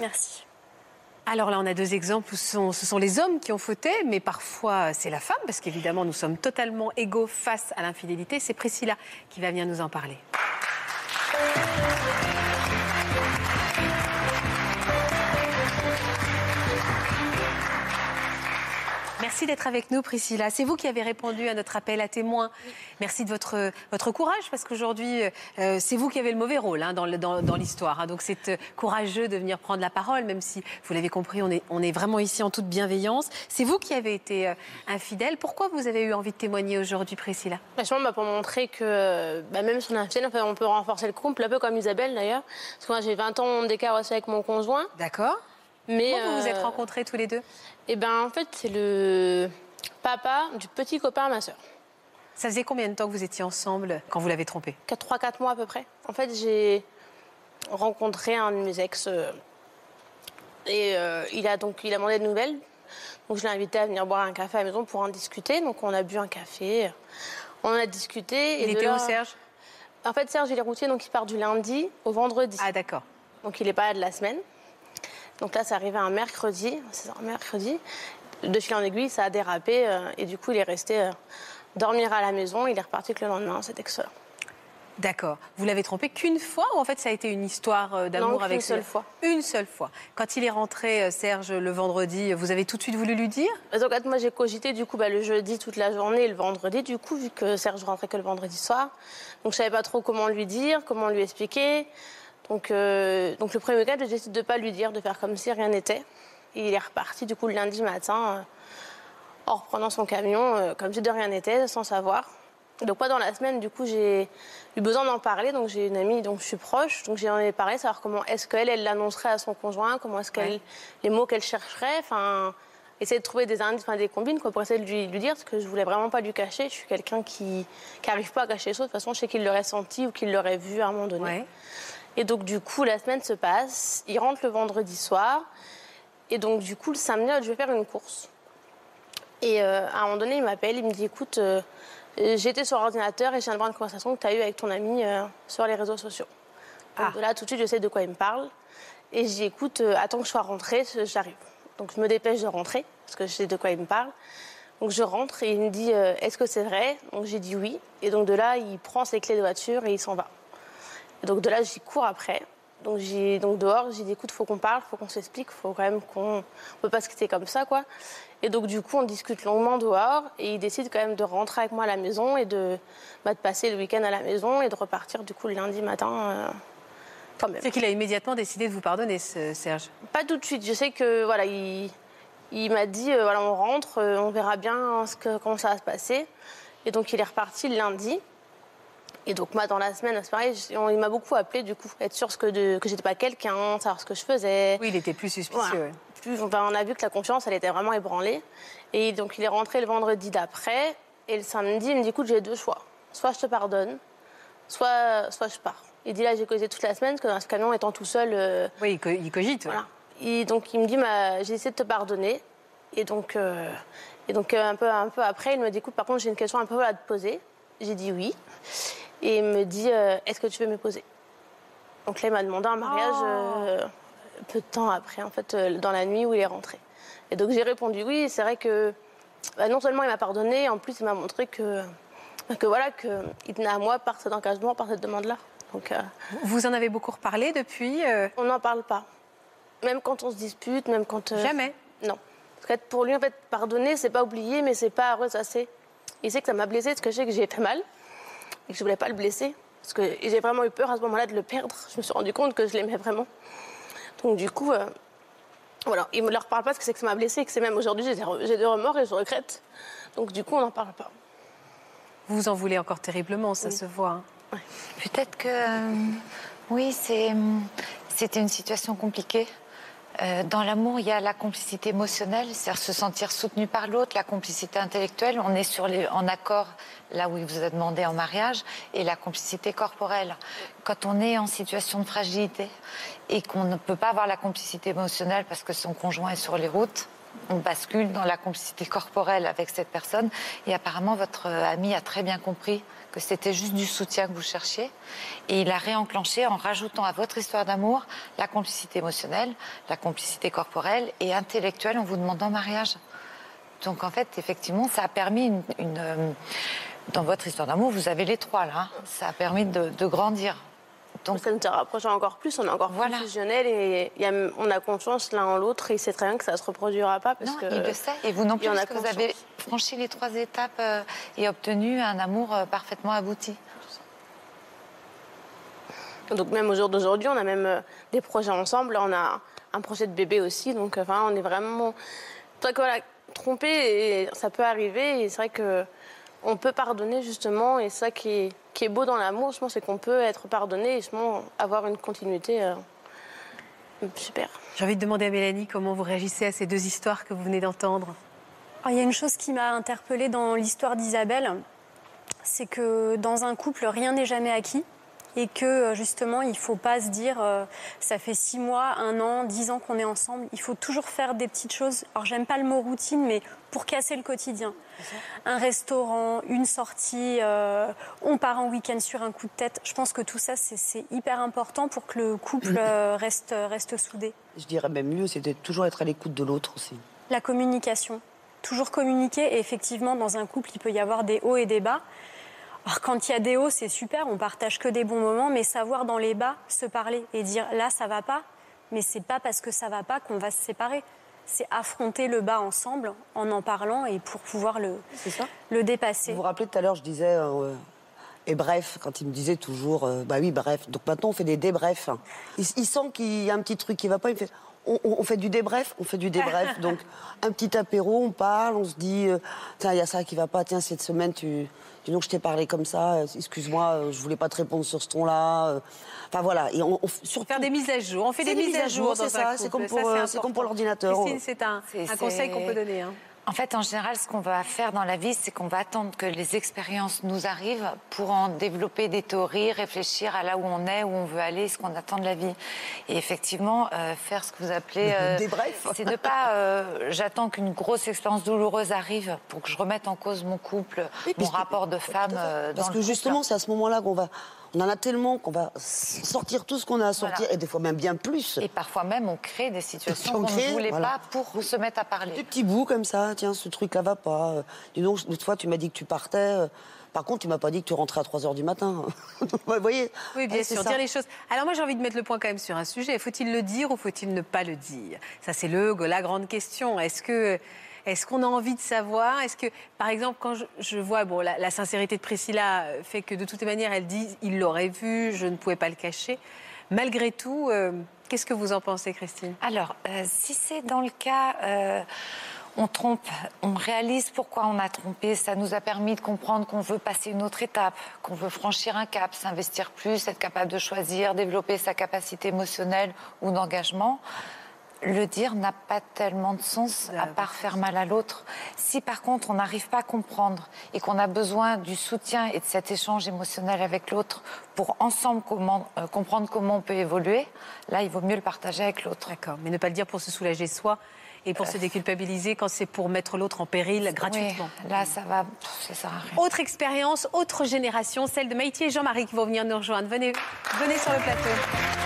Merci. Alors là, on a deux exemples où ce sont, ce sont les hommes qui ont fauté, mais parfois c'est la femme, parce qu'évidemment, nous sommes totalement égaux face à l'infidélité. C'est Priscilla qui va venir nous en parler. Merci d'être avec nous, Priscilla. C'est vous qui avez répondu à notre appel à témoins. Merci de votre, votre courage, parce qu'aujourd'hui, euh, c'est vous qui avez le mauvais rôle hein, dans, dans- dans l'histoire. hein. Donc c'est euh, courageux de venir prendre la parole, même si, vous l'avez compris, on est, on est vraiment ici en toute bienveillance. C'est vous qui avez été euh, infidèle. Pourquoi vous avez eu envie de témoigner aujourd'hui, Priscilla? Franchement, bah, pour montrer que bah, même si on est infidèle, on peut renforcer le couple, un peu comme Isabelle d'ailleurs. Parce que moi, j'ai 20 ans d'écart aussi avec mon conjoint. D'accord. Mais, Comment vous vous êtes euh, rencontrés tous les deux? Eh ben, en fait, c'est le papa du petit copain à ma sœur. Ça faisait combien de temps que vous étiez ensemble quand vous l'avez trompé? 3-4 mois à peu près. En fait, j'ai rencontré un de mes ex euh, et euh, il a donc il a demandé de nouvelles. Donc je l'ai invité à venir boire un café à la maison pour en discuter. Donc on a bu un café, on a discuté. Il et de était là- où, Serge? En fait, Serge, il est routier, donc il part du lundi au vendredi. Ah, d'accord. Donc il est pas là de la semaine. Donc là, c'est arrivé un mercredi. C'est un mercredi. De fil en aiguille, ça a dérapé. euh, et du coup, il est resté euh, dormir à la maison. Il est reparti que le lendemain. C'était excellent. D'accord. Vous l'avez trompé qu'une fois ou en fait ça a été une histoire euh, d'amour avec seule ce- fois. Une seule fois. Quand il est rentré, Serge, le vendredi, vous avez tout de suite voulu lui dire? Fait, moi, j'ai cogité du coup bah, le jeudi toute la journée et le vendredi, du coup, vu que Serge rentrait que le vendredi soir. Donc, je savais pas trop comment lui dire, comment lui expliquer. Donc, euh, donc le premier week-end, j'ai décidé de pas lui dire, de faire comme si rien n'était. Et il est reparti du coup le lundi matin, euh, en reprenant son camion, euh, comme si de rien n'était, sans savoir. Donc, pas dans la semaine, du coup, j'ai eu besoin d'en parler. Donc, j'ai une amie dont je suis proche. Donc, j'en ai parlé, savoir comment est-ce qu'elle, elle l'annoncerait à son conjoint, comment est-ce qu'elle, Ouais. les mots qu'elle chercherait. Enfin, essayer de trouver des indices, enfin, des combines, quoi, pour essayer de lui, lui dire, parce que je voulais vraiment pas lui cacher. Je suis quelqu'un qui n'arrive pas à cacher les choses. De toute façon, je sais qu'il l'aurait senti ou qu'il l'aurait vu à un moment donné. Ouais. Et donc, du coup, la semaine se passe. Il rentre le vendredi soir. Et donc, du coup, le samedi, je vais faire une course. Et euh, à un moment donné, il m'appelle, il me dit Écoute, euh, j'étais sur l'ordinateur et je viens de voir une conversation que tu as eue avec ton ami euh, sur les réseaux sociaux. Donc, de là, tout de suite, je sais de quoi il me parle. Et je dis Écoute, attends que je sois rentrée, j'arrive. Donc, je me dépêche de rentrer parce que je sais de quoi il me parle. Donc, je rentre et il me dit Est-ce que c'est vrai? Donc, j'ai dit oui. Et donc, de là, il prend ses clés de voiture et il s'en va. Et donc de là, j'y cours après. Donc, j'ai, donc dehors, j'ai dit écoute, faut qu'on parle, faut qu'on s'explique, faut quand même qu'on. On peut pas se quitter comme ça, quoi. Et donc, du coup, on discute longuement dehors et il décide quand même de rentrer avec moi à la maison et de, bah, de passer le week-end à la maison et de repartir, du coup, le lundi matin. euh, quand même. C'est qu'il a immédiatement décidé de vous pardonner, ce Serge. Pas tout de suite. Je sais que voilà, il, il m'a dit euh, voilà, on rentre, euh, on verra bien ce que, comment ça va se passer. Et donc il est reparti le lundi. Et donc moi dans la semaine, c'est pareil, on- il m'a beaucoup appelé du coup, être sûr que, de, que j'étais pas quelqu'un, savoir ce que je faisais. Oui, il était plus suspicieux. Voilà. Plus- enfin, on a vu que la confiance, elle était vraiment ébranlée. Et donc il est rentré le vendredi d'après. Et le samedi, il me dit écoute, j'ai deux choix. Soit je te pardonne, soit, soit je pars. Il dit là, j'ai causé toute la semaine, parce que dans ce camion, étant tout seul. euh, Oui, il, co- il cogite. ouais. voilà. Et donc il me dit, bah, j'ai essayé de te pardonner. Et donc, euh, et donc euh, un, peu, un peu après, il me dit, écoute, par contre, j'ai une question un peu à te poser. J'ai dit oui. Et il me dit, euh, est-ce que tu veux me poser? Donc là, il m'a demandé un mariage euh, peu de temps après, en fait, euh, dans la nuit où il est rentré. Et donc j'ai répondu oui. Et C'est vrai que bah, non seulement il m'a pardonné, en plus il m'a montré que, que voilà, qu'il tenait à moi par cet engagement, par cette demande-là. Donc, Vous en avez beaucoup reparlé depuis on n'en parle pas. Même quand on se dispute, même quand. Jamais Non. Parce que pour lui, en fait, pardonner, c'est pas oublier, mais c'est pas ressasser. Il sait que ça m'a blessé, parce que je sais que j'ai fait mal et que je voulais pas le blesser. Parce que j'ai vraiment eu peur à ce moment-là de le perdre. Je me suis rendu compte que je l'aimais vraiment. Donc du coup, euh, voilà, il me leur parle pas parce que c'est que ça m'a blessé et que c'est même aujourd'hui j'ai des, re- j'ai des remords et je regrette. Donc du coup, on n'en parle pas. Vous vous en voulez encore terriblement, ça se voit. hein. Peut-être que euh, oui, c'est c'était une situation compliquée. Euh, dans l'amour, il y a la complicité émotionnelle, c'est-à-dire se sentir soutenu par l'autre, la complicité intellectuelle. On est sur les, en accord là où il vous a demandé en mariage, et la complicité corporelle. Quand on est en situation de fragilité et qu'on ne peut pas avoir la complicité émotionnelle parce que son conjoint est sur les routes, on bascule dans la complicité corporelle avec cette personne. Et apparemment, votre euh, ami a très bien compris que c'était juste du soutien que vous cherchiez. Et il a réenclenché en rajoutant à votre histoire d'amour la complicité émotionnelle, la complicité corporelle et intellectuelle en vous demandant mariage. Donc en fait, effectivement, ça a permis une... euh, dans votre histoire d'amour, vous avez les trois là. hein. Ça a permis de grandir. Donc ça nous a rapprochés encore plus, on est encore plus fusionnels et il y a- on a confiance l'un en l'autre et il sait très bien que ça ne se reproduira pas parce Non, que il le sait. Et vous non plus, parce que vous avez franchi les trois étapes euh, et obtenu un amour euh, parfaitement abouti. Donc même au jour d'aujourd'hui, on a même euh, des projets ensemble. On a un projet de bébé aussi. Donc enfin, on est vraiment... C'est vrai que voilà, tromper, et ça peut arriver. Et c'est vrai que on peut pardonner justement. Et ça qui est, qui est beau dans l'amour, je pense, c'est qu'on peut être pardonné et justement avoir une continuité euh, super. J'ai envie de demander à Mélanie comment vous réagissez à ces deux histoires que vous venez d'entendre. Alors, il y a une chose qui m'a interpellée dans l'histoire d'Isabelle, c'est que dans un couple, rien n'est jamais acquis. Et que euh, justement, il ne faut pas se dire, euh, ça fait six mois, un an, dix ans qu'on est ensemble. Il faut toujours faire des petites choses. Alors, j'aime pas le mot routine, mais pour casser le quotidien. Un restaurant, une sortie, euh, on part en week-end sur un coup de tête. Je pense que tout ça, c'est- c'est hyper important pour que le couple [clears throat] reste, reste soudé. Je dirais même mieux, c'était toujours être à l'écoute de l'autre aussi. La communication. Toujours communiquer. Et effectivement, dans un couple, il peut y avoir des hauts et des bas. Alors, quand il y a des hauts, c'est super, on partage que des bons moments, mais savoir dans les bas se parler et dire là, ça va pas, mais c'est pas parce que ça va pas qu'on va se séparer. C'est affronter le bas ensemble en en parlant et pour pouvoir le, le dépasser. Vous vous rappelez tout à l'heure, je disais, euh, et bref, quand il me disait toujours, euh, bah oui, bref. Donc maintenant, on fait des débrefs. Il, il sent qu'il y a un petit truc qui va pas, il fait, on, on- on fait du débrief, on fait du débrief. [laughs] Donc un petit apéro, on parle, on se dit, euh, tiens, il y a ça qui va pas, tiens, cette semaine, tu, dis donc, je t'ai parlé comme ça, euh, excuse-moi, euh, je voulais pas te répondre sur ce ton-là. Enfin voilà, et on, on surtout Faire des mises à jour. On fait des mises à jour dans c'est ça, c'est comme pour, c'est c'est comme pour important. l'ordinateur. Christine, c'est un, conseil qu'on peut donner. hein. En fait, en général, ce qu'on va faire dans la vie, c'est qu'on va attendre que les expériences nous arrivent pour en développer des théories, réfléchir à là où on est, où on veut aller, ce qu'on attend de la vie. Et effectivement, euh, faire ce que vous appelez... [laughs] euh, Débrief. C'est ne pas... euh, J'attends qu'une grosse expérience douloureuse arrive pour que je remette en cause mon couple, Oui, mon rapport de femme dans Parce le que justement, c'est à ce moment-là qu'on va. On en a tellement qu'on va sortir tout ce qu'on a à sortir, Voilà. et des fois même bien plus. Et parfois même, on crée des situations On qu'on ne voulait voilà. pas pour se mettre à parler. Des petits bouts comme ça, tiens, ce truc-là va pas. Dis donc, l'autre fois, tu m'as dit que tu partais. euh, Par contre, tu m'as pas dit que tu rentrais à 3 h du matin. [laughs] Vous voyez Oui, bien sûr, ça. dire les choses. Alors moi, j'ai envie de mettre le point quand même sur un sujet. Faut-il le dire ou faut-il ne pas le dire? Ça, c'est le, la grande question. Est-ce que... Est-ce qu'on a envie de savoir? Est-ce que, par exemple, quand je, vois, bon, la, sincérité de Priscilla euh, fait que de toute manière, elle dit, il l'aurait vu, je ne pouvais pas le cacher. Malgré tout, euh, qu'est-ce que vous en pensez, Christine? Alors, euh, si c'est dans le cas, on trompe, on réalise pourquoi on a trompé, ça nous a permis de comprendre qu'on veut passer une autre étape, qu'on veut franchir un cap, s'investir plus, être capable de choisir, développer sa capacité émotionnelle ou d'engagement. Le dire n'a pas tellement de sens à part faire mal à l'autre. Si par contre on n'arrive pas à comprendre et qu'on a besoin du soutien et de cet échange émotionnel avec l'autre pour ensemble comment- euh, comprendre comment on peut évoluer, là il vaut mieux le partager avec l'autre. D'accord, mais ne pas le dire pour se soulager soi et pour se déculpabiliser quand c'est pour mettre l'autre en péril gratuitement. Oui, là ça va, ça sert à rien. Autre expérience, autre génération, celle de Maïti et Jean-Marie qui vont venir nous rejoindre. Venez, venez sur le plateau.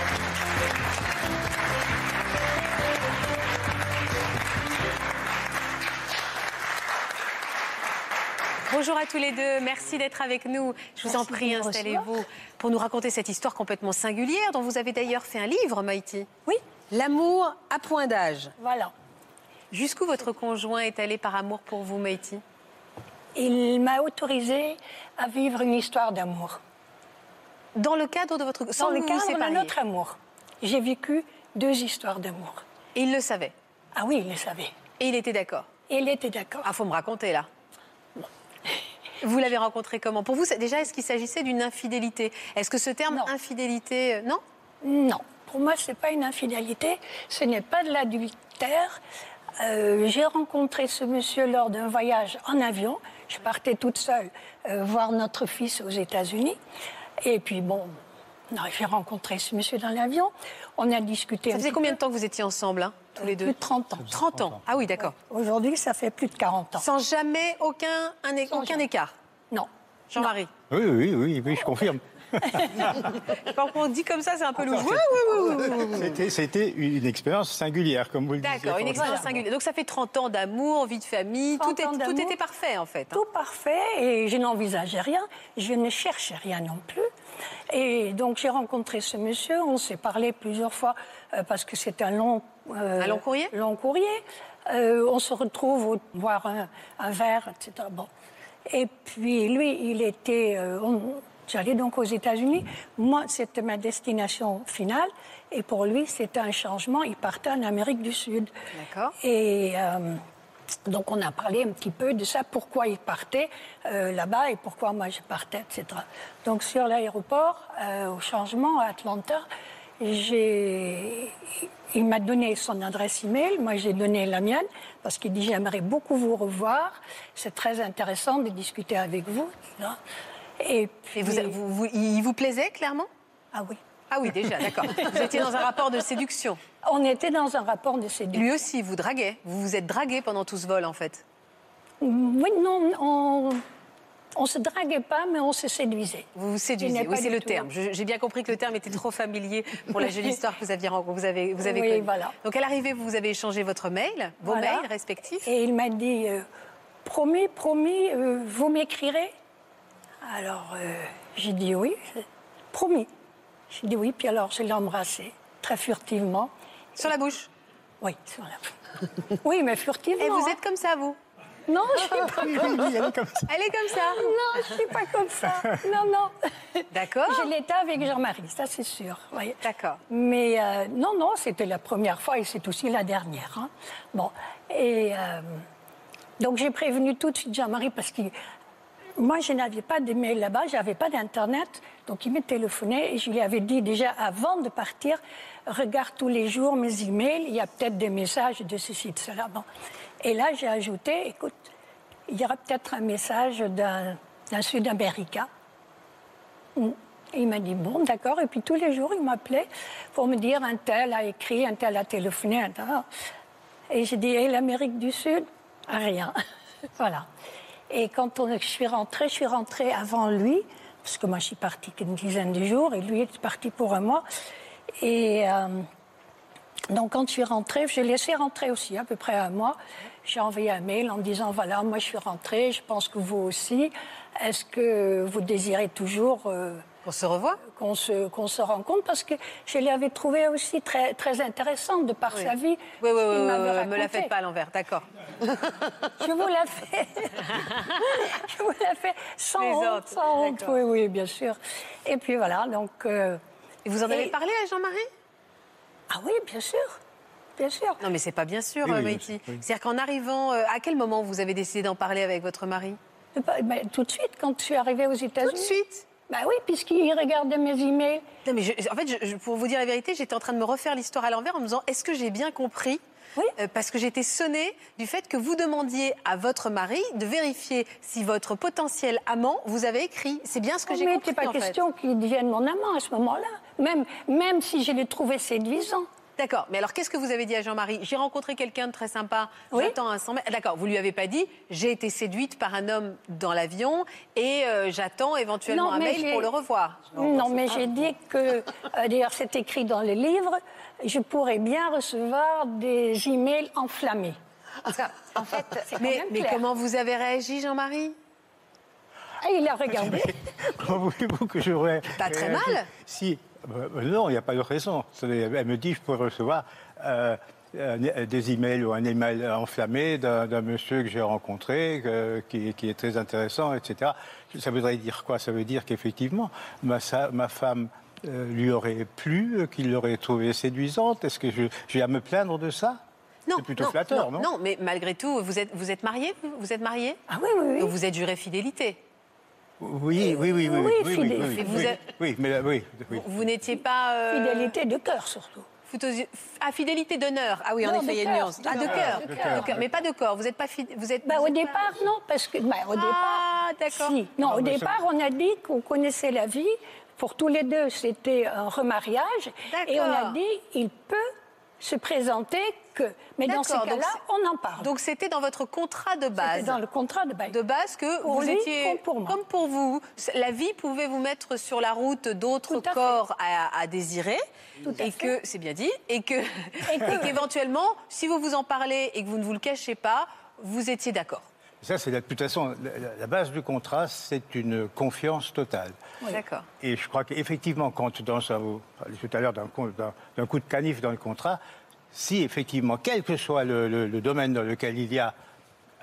Bonjour à tous les deux, merci d'être avec nous. Je vous en prie, installez-vous pour nous raconter cette histoire complètement singulière dont vous avez d'ailleurs fait un livre, Maïti. Oui. L'amour à point d'âge. Voilà. Jusqu'où votre conjoint est allé par amour pour vous, Maïti? Il m'a autorisé à vivre une histoire d'amour. Dans le cadre de votre... sans Dans le cadre de notre amour. J'ai vécu deux histoires d'amour. Et il le savait? Ah oui, il le savait. Et il était d'accord? Il était d'accord. Ah, faut me raconter là. Vous l'avez rencontré comment? Pour vous, déjà, est-ce qu'il s'agissait d'une infidélité? Est-ce que ce terme infidélité, euh, non? Non, pour moi, ce n'est pas une infidélité, ce n'est pas de l'adultère. Euh, J'ai rencontré ce monsieur lors d'un voyage en avion. Je partais toute seule euh, voir notre fils aux États-Unis. Et puis, bon, non, j'ai rencontré ce monsieur dans l'avion. On a discuté. Ça faisait combien peu. de temps que vous étiez ensemble, hein, tous les deux Plus de 30 ans. 30 ans. Ah oui, d'accord. Aujourd'hui, ça fait plus de 40 ans. Sans jamais aucun, un aucun écart Non. Jean-Marie Oui, oui, oui, oui, je confirme. [laughs] Quand on dit comme ça, c'est un peu louche. Oui, oui, oui. C'était- une expérience singulière, comme vous le disiez. D'accord, une expérience singulière. Donc ça fait 30 ans d'amour, vie de famille, tout, 30 ans est- tout d'amour. était parfait en fait. hein. Tout parfait et je n'envisageais rien, je ne cherchais rien non plus. Et donc j'ai rencontré ce monsieur, on s'est parlé plusieurs fois euh, parce que c'est un long, euh, Un long courrier long courrier. Euh, on se retrouve au- boire un, un verre, etc. Bon. Et puis lui, il était, j'allais donc aux États-Unis. Moi, c'était ma destination finale. Et pour lui, c'était un changement. Il partait en Amérique du Sud. D'accord. Et donc on a parlé un petit peu de ça, pourquoi il partait euh, là-bas et pourquoi moi je partais, etc. Donc sur l'aéroport, euh, au changement à Atlanta, il m'a donné son adresse email, moi j'ai donné la mienne parce qu'il dit j'aimerais beaucoup vous revoir, c'est très intéressant de discuter avec vous. etc. Et, puis, Et vous, vous- vous- il vous plaisait clairement? Ah oui. Ah oui, déjà, d'accord. [laughs] Vous étiez dans un rapport de séduction. On était dans un rapport de séduction. Lui aussi, vous draguait. Vous vous êtes dragué pendant tout ce vol en fait. Oui, non, on on se draguait pas, mais on se séduisait. Vous vous séduisez, oui, c'est le tout- terme. J'ai bien compris que le terme était trop familier pour la [laughs] jolie histoire que vous, aviez, vous avez, vous avez Oui, connue. voilà. Donc à l'arrivée, vous avez échangé votre mail, vos Voilà. mails respectifs. Et il m'a dit euh, Promis, promis, euh, vous m'écrirez? Alors, euh, j'ai dit oui, promis. J'ai dit oui, puis alors je l'ai embrassé, très furtivement. Sur la bouche Oui, sur la bouche. [laughs] Oui, mais furtivement. Et vous hein. êtes comme ça, vous Non, je suis pas oui, oui, elle est comme ça. Elle est comme ça Non, je suis pas comme ça. Non, non. [laughs] D'accord. Je l'étais avec Jean-Marie, ça c'est sûr. oui. D'accord. Mais euh, non, non, c'était la première fois et c'est aussi la dernière. hein. Bon, et euh, donc j'ai prévenu tout de suite Jean-Marie parce que moi je n'avais pas de mail là-bas, j'avais pas d'internet, donc il me téléphonait et je lui avais dit déjà avant de partir, regarde tous les jours mes emails, il y a peut-être des messages de ceci, de cela. Bon. Et là j'ai ajouté, écoute, il y aura peut-être un message d'un Sud-Américain. Il m'a dit, bon, d'accord. Et puis tous les jours, il m'appelait pour me dire, un tel a écrit, un tel a téléphoné, un. Et j'ai dit, et l'Amérique du Sud? Rien. [laughs] voilà. Et quand on, je suis rentrée, je suis rentrée avant lui, parce que moi, je suis partie qu'une dizaine de jours, et lui est parti pour un mois. Et euh, donc, quand je suis rentrée, je l'ai laissé rentrer aussi, à peu près un mois. J'ai envoyé un mail en disant voilà, moi je suis rentrée, je pense que vous aussi. Est-ce que vous désirez toujours euh, qu'on se revoie? Qu'on se, qu'on se rencontre? Parce que je l'avais trouvé aussi très, très intéressante de par Oui. sa vie. Oui, oui, oui, oui, me la faites pas à l'envers, d'accord. [laughs] Je vous la fais. [laughs] je vous la fais sans honte, sans honte. Oui, oui, bien sûr. Et puis voilà, donc. euh, Et vous en avez et- parlé à Jean-Marie? Ah oui, bien sûr. Bien sûr. Non, mais c'est pas bien sûr, Oui, oui, bien Maïti. oui. C'est-à-dire qu'en arrivant, euh, à quel moment vous avez décidé d'en parler avec votre mari? Bah, bah, tout de suite, quand je suis arrivée aux États-Unis. Tout de suite? Bah oui, puisqu'il regardait mes emails. Non, mais je- en fait, je- pour vous dire la vérité, j'étais en train de me refaire l'histoire à l'envers en me disant est-ce que j'ai bien compris Oui. Euh, parce que j'étais sonnée du fait que vous demandiez à votre mari de vérifier si votre potentiel amant vous avait écrit. C'est bien ce que j'ai Mais il compris. n'était pas en question qu'il devienne mon amant à ce moment-là. Même, même si je l'ai trouvé séduisant. D'accord, mais alors qu'est-ce que vous avez dit à Jean-Marie? J'ai rencontré quelqu'un de très sympa, Oui. j'attends à 100 mètres. D'accord, vous lui avez pas dit j'ai été séduite par un homme dans l'avion et euh, j'attends éventuellement un mais mail j'ai- pour le revoir. Non, mais j'ai dit que, euh, d'ailleurs, c'est écrit dans les livres, je pourrais bien recevoir des emails enflammés. En fait, C'est quand Mais, même mais clair. comment vous avez réagi, Jean-Marie? Ah, il a regardé. Comment voulez-vous que j'aurais. Pas très réagi mal. Si. euh, non, il n'y a pas de raison. Elle me dit je pourrais recevoir euh, euh, des emails ou un email enflammé d'un monsieur que j'ai rencontré, que- qui, qui est très intéressant, etc. Ça voudrait dire quoi? Ça veut dire qu'effectivement, ma, femme lui aurait plu, euh, qu'il l'aurait trouvée séduisante? Est-ce que je- j'ai à me plaindre de ça? Non, C'est plutôt non, flatteur, non, Non, mais malgré tout, vous êtes, vous êtes marié vous, vous êtes marié? Ah oui, oui, oui. Donc vous êtes juré fidélité. Oui, oui, oui, oui. Oui, oui, fidèle. oui, Et vous oui, êtes- oui, mais là, oui, oui. Vous n'étiez pas. euh, Fidélité de cœur surtout. Ah, fidélité d'honneur. Ah oui, en Non, effet, de il y a une cœur, nuance. de Ah, de cœur. Mais pas de corps. Vous n'êtes pas fidèle. Vous êtes. Bah, vous au êtes pas- départ, non, parce que bah, au départ. Ah, d'accord. Si. Non, Non, au ça- départ, on a dit qu'on connaissait la vie. Pour tous les deux, c'était un remariage. Et on a dit, il peut se présenter que. Mais dans donc cas-là, on en parle. Donc c'était dans votre contrat de base. C'était dans le contrat de bail. De base que Pour vous lui, étiez comme pour moi. comme pour vous. La vie pouvait vous mettre sur la route d'autres corps à, à désirer. Tout à et que, c'est bien dit, et que, et [laughs] qu'éventuellement, si vous vous en parlez et que vous ne vous le cachez pas, vous étiez d'accord. Ça, c'est la, de toute façon, la, la base du contrat, c'est une confiance totale. D'accord. Et je crois qu'effectivement, quand dans un, vous parliez tout à l'heure d'un coup, d'un- d'un coup de canif dans le contrat, si effectivement, quel que soit le, le- le domaine dans lequel il y a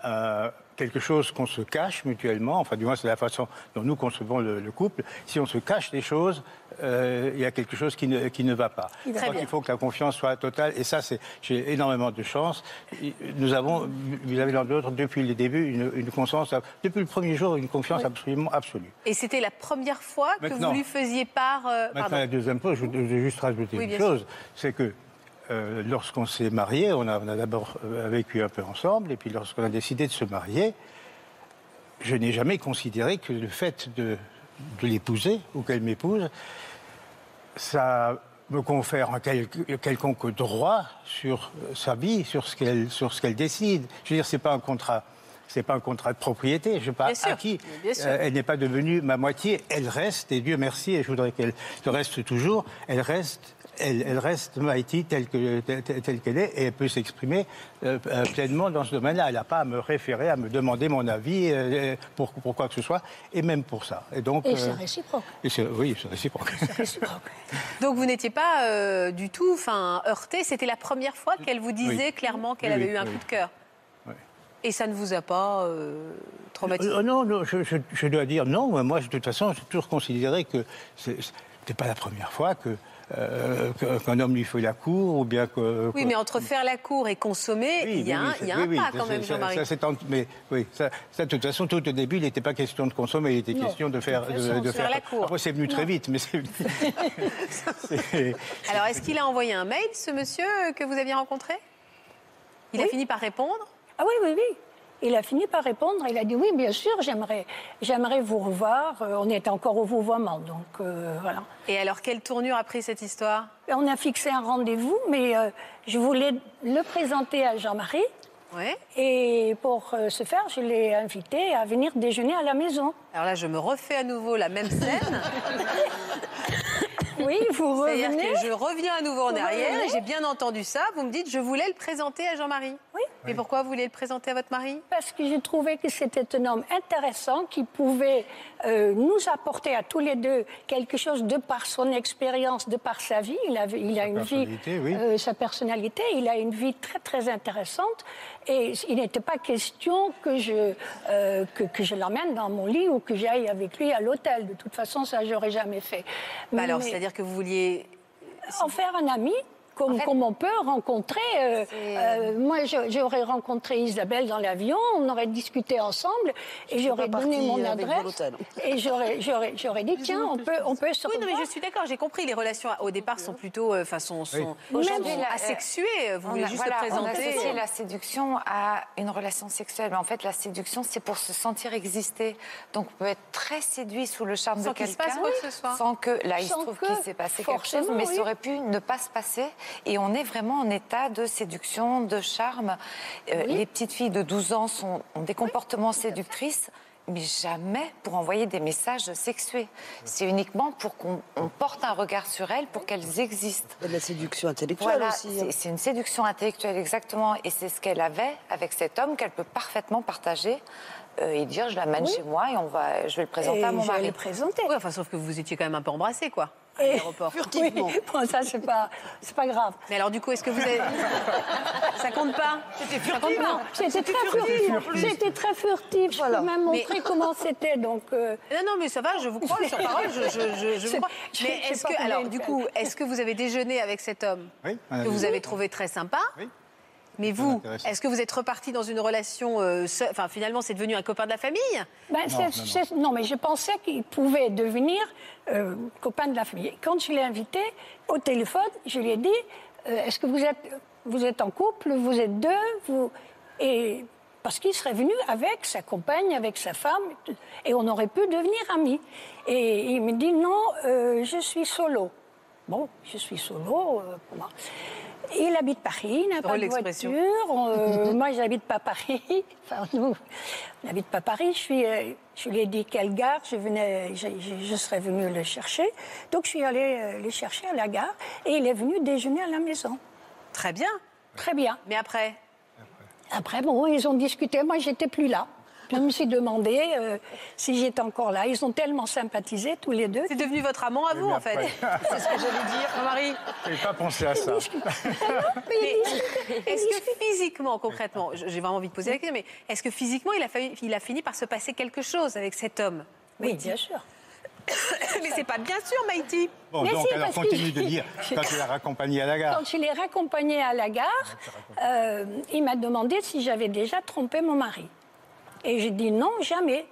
euh, quelque chose qu'on se cache mutuellement, enfin du moins c'est la façon dont nous concevons le, le couple, si on se cache des choses, euh, il y a quelque chose qui ne, qui ne va pas. Je crois qu'il faut que la confiance soit totale et ça, c'est, j'ai énormément de chance. Nous avons, vous avez l'un de l'autre, depuis le début, une, une confiance, depuis le premier jour, une confiance absolument absolue. Et c'était la première fois que vous lui faisiez part. euh, Maintenant, pardon. la deuxième chose, je voudrais juste rajouter Oui, une chose, c'est que euh, lorsqu'on s'est marié, on a, on a d'abord euh, vécu un peu ensemble, et puis lorsqu'on a décidé de se marier, je n'ai jamais considéré que le fait de, de l'épouser ou qu'elle m'épouse, ça me confère un quel- quelconque droit sur euh, sa vie, sur ce qu'elle sur ce qu'elle décide. Je veux dire, c'est pas un contrat. C'est pas un contrat de propriété. Je pas sûr, acquis. Euh, elle n'est pas devenue ma moitié. Elle reste, et Dieu merci, et je voudrais qu'elle le reste toujours. Elle reste, elle, elle reste Maïti telle que- telle- telle- telle qu'elle est, et elle peut s'exprimer euh, euh, pleinement dans ce domaine-là. Elle n'a pas à me référer, à me demander mon avis euh, pour, pour quoi que ce soit, et même pour ça. Et donc. Et euh, c'est réciproque. et c'est- oui, c'est réciproque. réciproque. [laughs] Donc vous n'étiez pas euh, du tout enfin, heurté. C'était la première fois qu'elle vous disait Oui. clairement qu'elle Oui, avait oui, eu un oui. coup de cœur. Et ça ne vous a pas euh, traumatisé non, non, je, je- je dois dire non. Moi, de toute façon, j'ai toujours considéré que ce n'était pas la première fois que, euh, qu'un homme lui fait la cour ou bien que. Oui, que- mais entre faire la cour et consommer, Oui, il y a oui, un, il y a oui, un pas quand même, ça, Jean-Marie. ça, c'est en- mais oui, ça, ça, de toute façon, tout au début, il n'était pas question de consommer, il était Non, question de faire, de faire la cour. Après, c'est venu très Non. vite, mais [laughs] c'est Alors, est-ce qu'il a envoyé un mail, ce monsieur que vous aviez rencontré? Il a fini par répondre? Ah oui, oui, oui. Il a fini par répondre. Il a dit oui, bien sûr, j'aimerais, j'aimerais vous revoir. Euh, on est encore au vouvoiement, donc euh, voilà. Et alors, quelle tournure a pris cette histoire? On a fixé un rendez-vous, mais euh, je voulais le présenter à Jean-Marie. Ouais. Et pour euh, ce faire, je l'ai invité à venir déjeuner à la maison. Alors là, je me refais à nouveau la même scène. [laughs] Oui, vous C'est-à-dire revenez. que je reviens à nouveau en Vous arrière et j'ai bien entendu ça. Vous me dites, je voulais le présenter à Jean-Marie. Oui. Mais pourquoi vous voulez le présenter à votre mari? Parce que j'ai trouvé que c'était un homme intéressant qui pouvait euh, nous apporter à tous les deux quelque chose de par son expérience, de par sa vie. Il, avait, il a Sa une vie, personnalité, oui. euh, sa personnalité, il a une vie très très intéressante. Et il n'était pas question que je, euh, que, que je l'emmène dans mon lit ou que j'aille avec lui à l'hôtel. De toute façon, ça, j'aurais jamais fait. Bah Alors, Mais- c'est-à-dire que vous vouliez. en faire un ami. Comme, comme on peut rencontrer. euh, euh, moi, j'aurais rencontré Isabelle dans l'avion, on aurait discuté ensemble et j'aurais donné mon adresse. Et j'aurais, j'aurais, j'aurais dit tiens, on peut, on peut se Oui, non, mais je suis d'accord, j'ai compris. Les relations au départ sont plutôt, euh, enfin, sont, sont, Oui. sont asexuées. Vous On voulez a- juste voilà, On présenter. associe la séduction à une relation sexuelle. Mais en fait, la séduction, c'est pour se sentir exister. Donc, on peut être très séduit sous le charme Sans de quelqu'un. soit. Sans que, là, il se trouve qu'il s'est passé quelque chose, mais oui. ça aurait pu ne pas se passer. Et on est vraiment en état de séduction, de charme. Euh, Les petites filles de 12 ans sont, ont des comportements séductrices. Mais jamais pour envoyer des messages sexués. C'est uniquement pour qu'on on porte un regard sur elles, pour qu'elles existent. A de la séduction intellectuelle Voilà, aussi. hein. c'est- une séduction intellectuelle exactement, et c'est ce qu'elle avait avec cet homme qu'elle peut parfaitement partager euh, et dire je l'amène Oui. chez moi et on va, je vais le présenter Et à mon je vais mari. le présenter. Oui, enfin, sauf que vous étiez quand même un peu embrassés, quoi, à l'aéroport. Furtivement. Oui, [laughs] bon, ça, c'est pas, c'est pas grave. Mais alors, du coup, est-ce que vous avez. Ça compte pas Ça compte pas C'était très furtif. C'était très furtif. Je Voilà. peux même Mais- montrer comment c'était. Donc, euh, [laughs] Non, non, mais ça va, je vous crois, sur parole, je, je, je, je vous crois. [laughs] Mais est-ce que, alors, du coup, est-ce que vous avez déjeuné avec cet homme Oui, que vous avez trouvé très sympa Oui. Mais vous, est-ce que vous êtes reparti dans une relation, euh, seule- enfin finalement c'est devenu un copain de la famille? Ben, non, mais je pensais qu'il pouvait devenir euh, copain de la famille. Quand je l'ai invité au téléphone, je lui ai dit euh, Est-ce que vous êtes, vous êtes en couple Vous êtes deux vous... Et parce qu'il serait venu avec sa compagne, avec sa femme, et on aurait pu devenir amis. Et il me dit Non, euh, je suis solo. Bon, je suis solo. euh. Il habite Paris, il n'a pas de voiture. Euh, [laughs] moi, j'habite pas Paris. [laughs] Enfin, nous, on n'habite pas Paris. Je, suis, euh, je lui ai dit quelle gare je, venais, je, je- je serais venue le chercher. Donc, je suis allée euh, le chercher à la gare et il est venu déjeuner à la maison. Très bien. Très bien. Mais après? Après, bon, ils ont discuté. Moi, j'étais plus là. Je me suis demandé euh, si j'étais encore là. Ils ont tellement sympathisé tous les deux. C'est devenu votre amant à vous, en fait. [laughs] C'est ce que j'allais dire, Marie. Je n'ai pas pensé à ça. [laughs] Mais est-ce que physiquement, concrètement, j'ai vraiment envie de poser la question, mais est-ce que physiquement, il a, failli- il a fini par se passer quelque chose avec cet homme Oui, bien sûr. [coughs] mais c'est pas bien sûr, Maïti. Bon, Mais donc si, alors parce que- continue de dire quand tu l'as raccompagné à la gare. Quand je l'ai raccompagné à la gare, euh, il m'a demandé si j'avais déjà trompé mon mari. Et j'ai dit non, jamais.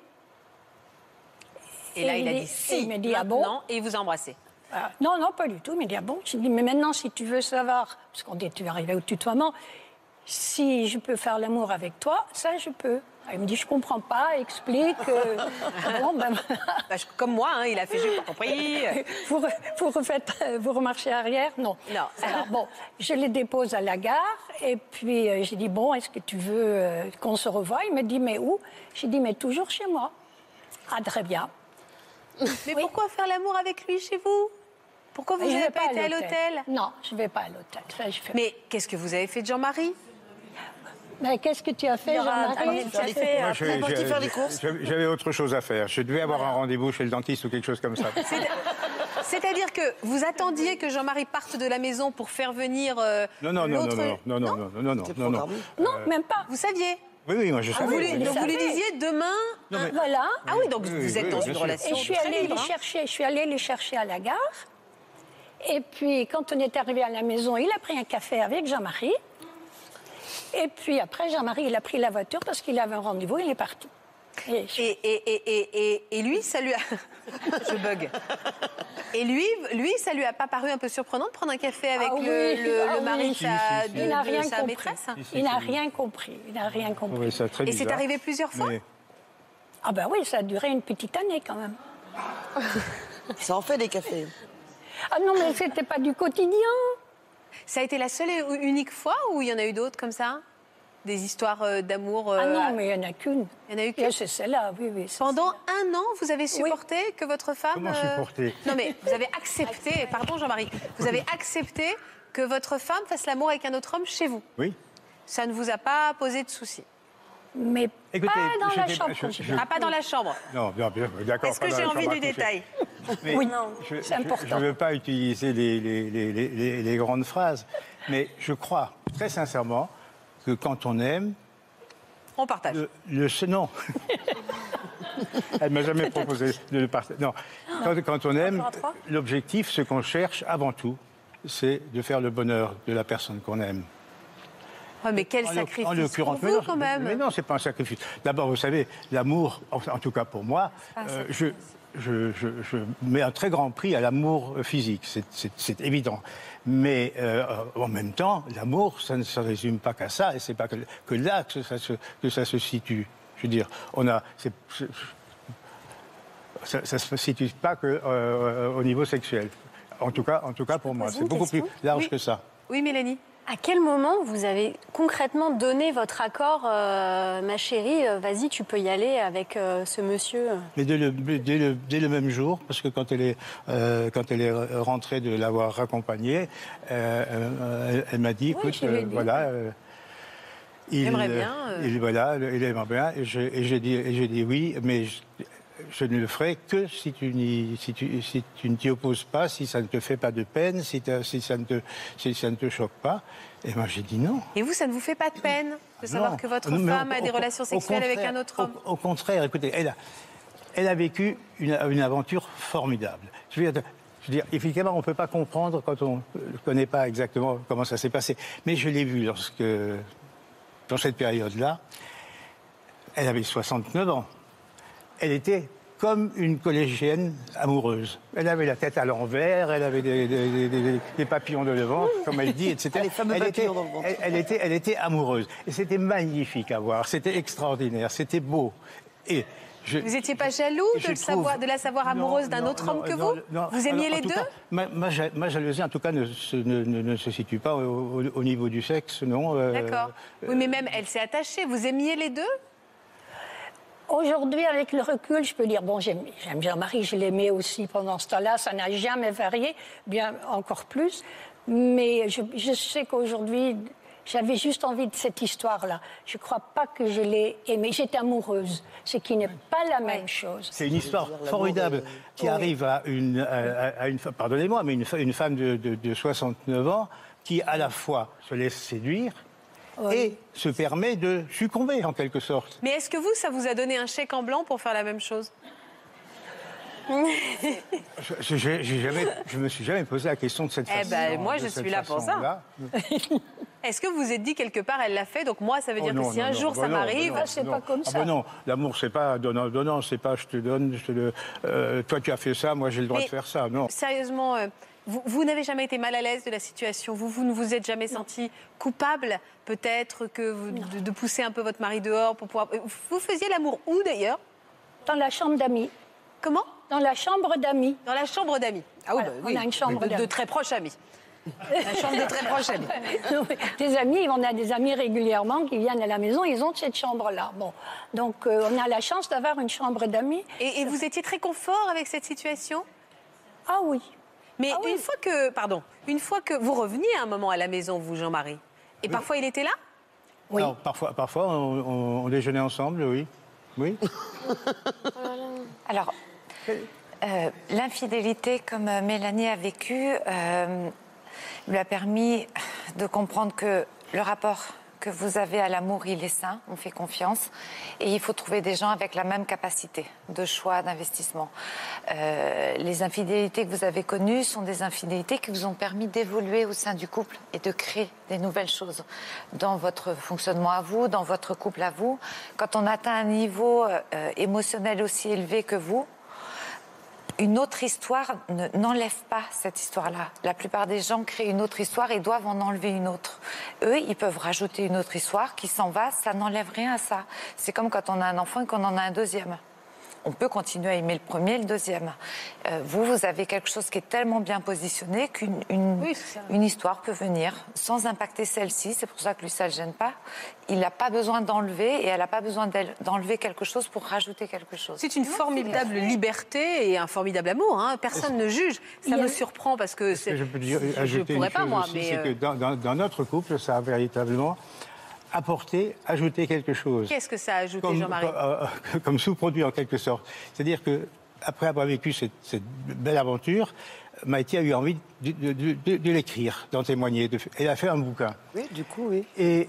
Et là, il a dit si, il m'a dit, ah bon et il vous a embrassé. Ah, non, non, pas du tout. Il m'a dit, ah bon J'ai dit, mais maintenant, si tu veux savoir, parce qu'on est arrivé au tutoiement, si je peux faire l'amour avec toi, ça, je peux. Il me dit, je comprends pas, explique. euh, [laughs] bon, ben, Bah, comme moi, hein, il a fait, j'ai pas compris. vous, re- vous refaites, euh, vous remarchez arrière? Non. Non. [laughs] Alors bon, je les dépose à la gare et puis euh, j'ai dit bon, est-ce que tu veux euh, qu'on se revoie? Il me dit mais où? J'ai dit mais toujours chez moi. Ah très bien. Mais pourquoi faire l'amour avec lui chez vous? Pourquoi vous n'avez pas été à l'hôtel Non, je vais pas à l'hôtel. Mais qu'est-ce que vous avez fait de Jean-Marie? Mais qu'est-ce que tu as fait, Jean-Marie J'avais autre chose à faire. Je devais avoir un rendez-vous chez le dentiste ou quelque chose comme ça. [laughs] C'est-à-dire que vous attendiez que Jean-Marie parte de la maison pour faire venir euh, Non, non, non, non, non, non, non, non, non, non, non, non. Non, même pas. Vous saviez Oui, oui, moi je Ah, savais. vous donc vous lui disiez demain. Non, mais- Voilà. Ah oui, donc Oui, vous êtes oui, dans une relation Et je suis très allée libre, les hein. chercher. Je suis allée les chercher à la gare. Et puis, quand on est arrivé à la maison, il a pris un café avec Jean-Marie. Et puis après, Jean-Marie, il a pris la voiture parce qu'il avait un rendez-vous, il est parti. Et Et, et, et, et, et, et lui, ça lui a. [laughs] Je bug. Et lui, lui, ça lui a pas paru un peu surprenant de prendre un café avec Ah le, oui, le- ah le mari oui. de sa, de- il n'a de rien sa compris. maîtresse Il n'a rien compris. Il n'a rien compris. Oui, Et c'est arrivé plusieurs fois Mais- Ah ben oui, ça a duré une petite année quand même. Ça en fait des cafés. Ah non, mais c'était pas du quotidien. Ça a été la seule et unique fois ou il y en a eu d'autres comme ça? Des histoires euh, d'amour euh, Ah non, mais il n'y en a qu'une. Il y en a eu qu'une? C'est celle-là, oui, Pendant un an, vous avez supporté que votre femme. Comment euh, supporter? Non, mais vous avez accepté, pardon Jean-Marie, vous avez accepté que votre femme fasse l'amour avec un autre homme chez vous. Oui. Ça ne vous a pas posé de soucis? Mais Écoutez, pas dans la chambre. je- conjugale. Ah, pas dans la chambre. Non, bien, bien, d'accord. Est-ce que j'ai envie du détail Mais Oui, je- c'est je- important. Je ne veux pas utiliser les, les- les- les- les- les grandes phrases, mais je crois très sincèrement que quand on aime, On partage. le, le- ce- non. [laughs] Elle m'a jamais proposé de le partager. Non. Quand, quand on aime, l'objectif, ce qu'on cherche avant tout, c'est de faire le bonheur de la personne qu'on aime. Ouais, mais quel En sacrifice en l'occurrence, mais quand même. Mais non, c'est pas un sacrifice. D'abord, vous savez, l'amour, en, en tout cas pour moi, euh, je, je, je- je mets un très grand prix à l'amour physique, c'est- évident. Mais euh, en même temps, l'amour, ça ne se résume pas qu'à ça, et c'est pas que, que là que ça, se, que ça se situe. Je veux dire, on a. c'est- ça ne se situe pas que euh, au niveau sexuel. En tout cas, en tout cas pour moi, c'est beaucoup plus large Oui. que ça. Oui, Mélanie À quel moment vous avez concrètement donné votre accord, euh, ma chérie, euh, vas-y, tu peux y aller avec euh, ce monsieur? Mais dès le, dès, le, dès le même jour, parce que quand elle est, euh, quand elle est rentrée de l'avoir raccompagnée, elle, elle m'a dit, Oui, écoute, euh, voilà, euh, il, Aimerait bien, euh. il- voilà, il aimerait bien, et je- et j'ai dit, et j'ai dit oui, mais je, ne le ferai que si tu, n'y- si tu, si tu ne t'y opposes pas, si ça ne te fait pas de peine, si, ça, ne te, si ça ne te choque pas. Et moi j'ai dit non. Et vous, ça ne vous fait pas de peine de savoir Non. que votre Non, femme au- a des au- relations sexuelles avec un autre homme Au, au contraire, écoutez, elle a, elle a vécu une, une aventure formidable. Je veux dire, Je veux dire, effectivement, on ne peut pas comprendre quand on ne connaît pas exactement comment ça s'est passé. Mais je l'ai vu lorsque, dans cette période-là, elle avait 69 ans. Elle était comme une collégienne amoureuse. Elle avait la tête à l'envers, elle avait des, des- des- des papillons de devant, comme elle dit, etc. [laughs] Les fameux elle, papillons était, dans le ventre. elle- elle était, elle était amoureuse. Et c'était magnifique à voir, c'était extraordinaire, c'était beau. Et je, Vous n'étiez pas jaloux je de, le trouve- savoir, de la savoir amoureuse d'un autre non, homme que non, vous non. Vous aimiez les deux cas, ma, ma ja- ma jalousie, en tout cas, ne se, ne, ne- ne se situe pas au, au- au niveau du sexe, non. euh, D'accord. Oui, mais même elle s'est attachée. Vous aimiez les deux Aujourd'hui, avec le recul, je peux dire, bon, j'aime Jean-Marie, je l'aimais aussi pendant ce temps-là, ça n'a jamais varié, bien encore plus. Mais je, je sais qu'aujourd'hui, j'avais juste envie de cette histoire-là. Je ne crois pas que je l'ai aimée. J'étais amoureuse, ce qui n'est pas la même chose. C'est une histoire formidable qui arrive à une, à, à une, pardonnez-moi, mais une, femme de, de- de 69 ans qui à la fois se laisse séduire et se permet de succomber en quelque sorte. Mais est-ce que vous, ça vous a donné un chèque en blanc pour faire la même chose? Je, je, jamais, je me suis jamais posé la question de cette Eh façon. ben, moi, de je suis là pour ça. Est-ce que vous vous êtes dit quelque part, elle l'a fait, donc moi, ça veut Oh dire non, que si non, un non, jour bah ça bah m'arrive. non, non. Ah bah non, l'amour c'est pas donnant donnant, c'est pas je te donne, je te le, euh, toi tu as fait ça, moi j'ai le droit Mais- de faire ça, non. Sérieusement, euh, vous, vous n'avez jamais été mal à l'aise de la situation? Vous, vous ne vous êtes jamais senti coupable, peut-être, que vous- de, de pousser un peu votre mari dehors pour pouvoir. euh, Vous faisiez l'amour où d'ailleurs? Dans la chambre d'amis. Comment? Dans la chambre d'amis. Dans la chambre d'amis. Ah oui, Voilà, bah oui. On a une chambre de, de très proches amis. [laughs] La chambre de très proches amis. [laughs] des amis, on a des amis régulièrement qui viennent à la maison, ils ont cette chambre-là. Bon, donc euh, on a la chance d'avoir une chambre d'amis. Et, et vous étiez très confort avec cette situation? Ah oui. Mais une fois que, pardon, une fois que vous reveniez à un moment à la maison, vous, Jean-Marie, et parfois il était là? Alors, parfois, parfois on, on- on déjeunait ensemble, oui. Oui. [laughs] Alors, euh, l'infidélité, comme euh, Mélanie a vécu, euh, lui a permis de comprendre que le rapport que vous avez à l'amour, il est sain, on fait confiance, et il faut trouver des gens avec la même capacité de choix, d'investissement. Euh, les infidélités que vous avez connues sont des infidélités qui vous ont permis d'évoluer au sein du couple et de créer des nouvelles choses dans votre fonctionnement à vous, dans votre couple à vous. Quand on atteint un niveau euh, émotionnel aussi élevé que vous, une autre histoire ne- n'enlève pas cette histoire-là. La plupart des gens créent une autre histoire et doivent en enlever une autre. Eux, ils peuvent rajouter une autre histoire qui s'en va, ça n'enlève rien à ça. C'est comme quand on a un enfant et qu'on en a un deuxième. On peut continuer à aimer le premier et le deuxième. Euh, vous, vous avez quelque chose qui est tellement bien positionné qu'une une, une histoire peut venir sans impacter celle-ci. C'est pour ça que lui, ça ne le gêne pas. Il n'a pas besoin d'enlever et elle n'a pas besoin d'enlever quelque chose pour rajouter quelque chose. C'est une formidable liberté et un formidable amour. hein. Personne ne juge. Ça me surprend parce que c'est. Je peux dire, je- une pourrais pas chose moi, aussi, mais c'est euh, que dans, dans- dans notre couple, ça a véritablement apporté, ajouté quelque chose. qu'est-ce que ça a ajouté, comme, Jean-Marie comme, euh, [laughs] comme sous-produit en quelque sorte. C'est-à-dire que après avoir vécu cette, cette belle aventure, Maïté a eu envie de, de- de- de- de l'écrire, d'en témoigner. de- elle a fait un bouquin. Oui, du coup, oui. Et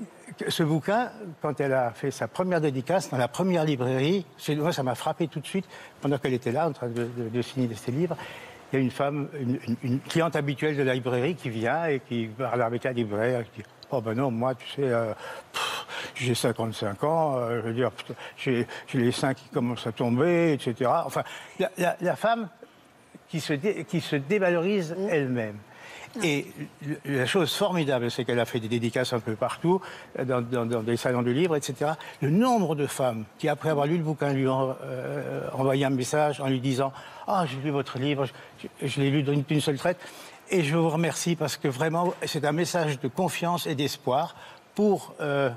ce bouquin, quand elle a fait sa première dédicace dans la première librairie, c'est- moi ça m'a frappé tout de suite pendant qu'elle était là en train de, de- de signer ses livres. Il y a une femme, une, une- une cliente habituelle de la librairie qui vient et qui parle avec la libraire. Qui dit Oh ben non, moi, tu sais, euh, j'ai 55 ans, euh, je veux dire, j'ai les seins qui commencent à tomber, etc. Enfin, la, la- la femme qui se, dé- qui se dévalorise elle-même. Et la chose formidable, c'est qu'elle a fait des dédicaces un peu partout, dans, dans- dans des salons de livres, etc. Le nombre de femmes qui, après avoir lu le bouquin, lui ont euh, envoyé un message en lui disant Ah, j'ai lu votre livre, je, je l'ai lu d'une seule traite, et je vous remercie parce que vraiment, c'est un message de confiance et d'espoir pour. euh,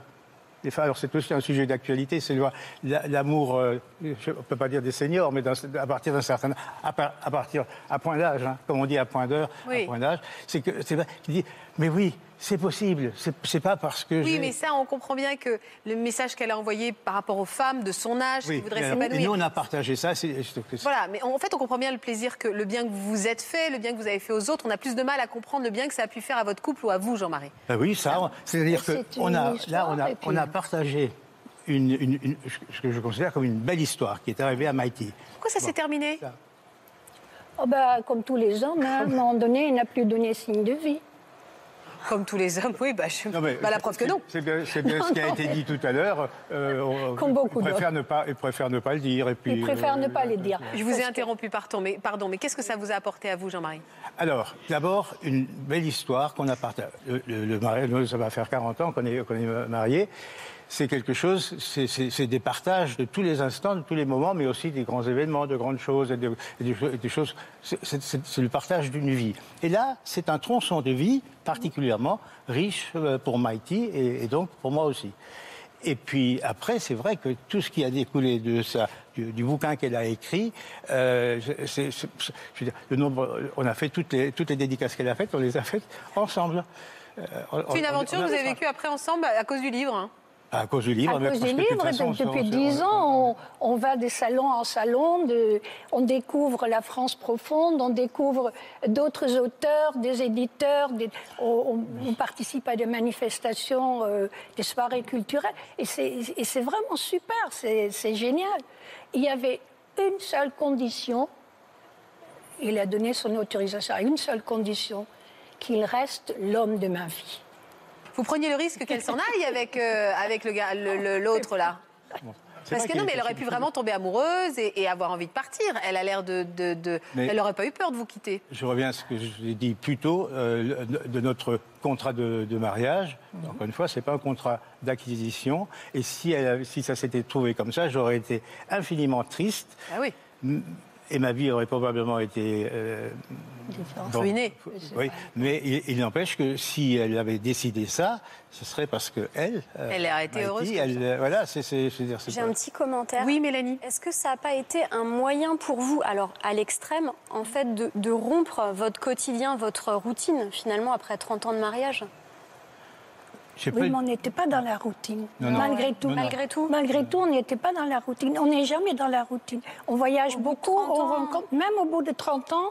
les femmes. Alors c'est aussi un sujet d'actualité, c'est l'amour, euh, je ne peux pas dire des seniors, mais dans- à partir d'un certain, à, par- à partir, à point d'âge, hein, comme on dit à point d'heure, Oui. à point d'âge, c'est que c'est qu'il dit, mais oui, c'est possible, c'est pas parce que Oui, mais ça, on comprend bien que le message qu'elle a envoyé par rapport aux femmes de son âge Oui, qui voudraient s'épanouir. nous on a partagé ça, Voilà, mais en fait, on comprend bien le plaisir que le bien que vous vous êtes fait, le bien que vous avez fait aux autres. On a plus de mal à comprendre le bien que ça a pu faire à votre couple ou à vous, Jean-Marie. Ben oui, ça, on- c'est-à-dire que C'est on une a, histoire, là, on a, puis- on a partagé une, une- une- ce que je considère comme une belle histoire qui est arrivée à Maïti. Pourquoi ça s'est terminé? Oh bah, comme tous les hommes, hein, à un moment donné, il n'a plus donné signe de vie. Comme tous les hommes, oui, bah, je... mais bah, la preuve que non. C'est bien, c'est bien [laughs] ce qui a été dit tout à l'heure. Euh, Comme beaucoup préfère ne pas, il préfère ne pas le dire. Et puis, Il préfère euh, ne pas les dire. Je vous ai interrompu, pardon, mais, pardon, mais qu'est-ce que ça vous a apporté à vous, Jean-Marie? Alors, d'abord, une belle histoire qu'on a partagée. Le, le- le mariage, nous, ça va faire 40 ans qu'on est, qu'on est mariés. C'est quelque chose, c'est- des partages de tous les instants, de tous les moments, mais aussi des grands événements, de grandes choses, et, de- et des, cho- et des choses. c'est- le partage d'une vie. Et là, c'est un tronçon de vie particulièrement riche euh, pour Mighty et, et donc pour moi aussi. Et puis après, c'est vrai que tout ce qui a découlé de ça, du, du bouquin qu'elle a écrit, euh, je veux dire, le nombre, on a fait toutes les, toutes les dédicaces qu'elle a faites, on les a faites ensemble. Euh, C'est une aventure que vous avez vécue après ensemble à cause du livre. hein? À cause du livre, À cause des de façon, on se- depuis dix ans, on, on va de salon en salon, de- on découvre la France profonde, on découvre d'autres auteurs, des éditeurs, des- on, on- on participe à des manifestations, euh, des soirées culturelles, et c'est vraiment super, c'est génial. Il y avait une seule condition, il a donné son autorisation à une seule condition, qu'il reste l'homme de ma vie. Vous preniez le risque qu'elle s'en aille avec, euh, avec le gars- le- le- l'autre, là Parce que non, mais elle aurait pu vraiment tomber amoureuse et, et avoir envie de partir. Elle a l'air de. de- de- Mais- Elle n'aurait pas eu peur de vous quitter. Je reviens à ce que je vous ai dit plus tôt, euh, de notre contrat de, de mariage. Mhm. Encore une fois, c'est pas un contrat d'acquisition. Et si, elle si ça s'était trouvé comme ça, j'aurais été infiniment triste. Ah oui. Et ma vie aurait probablement été euh, bon, Ruinée. Oui, mais il, il n'empêche que si elle avait décidé ça, ce serait parce que elle. euh, Elle a été heureuse elle, euh, voilà, c'est, J'ai un petit commentaire. Oui, Mélanie. Est-ce que ça n'a pas été un moyen pour vous, alors à l'extrême, en fait, de, de rompre votre quotidien, votre routine, finalement, après 30 ans de mariage? Oui, pas- mais on n'était pas dans la routine. Non, non. Malgré tout. Non, non. Malgré tout Malgré tout, on n'était pas dans la routine. On n'est jamais dans la routine. On voyage beaucoup, on rencontre, même au bout de 30 ans,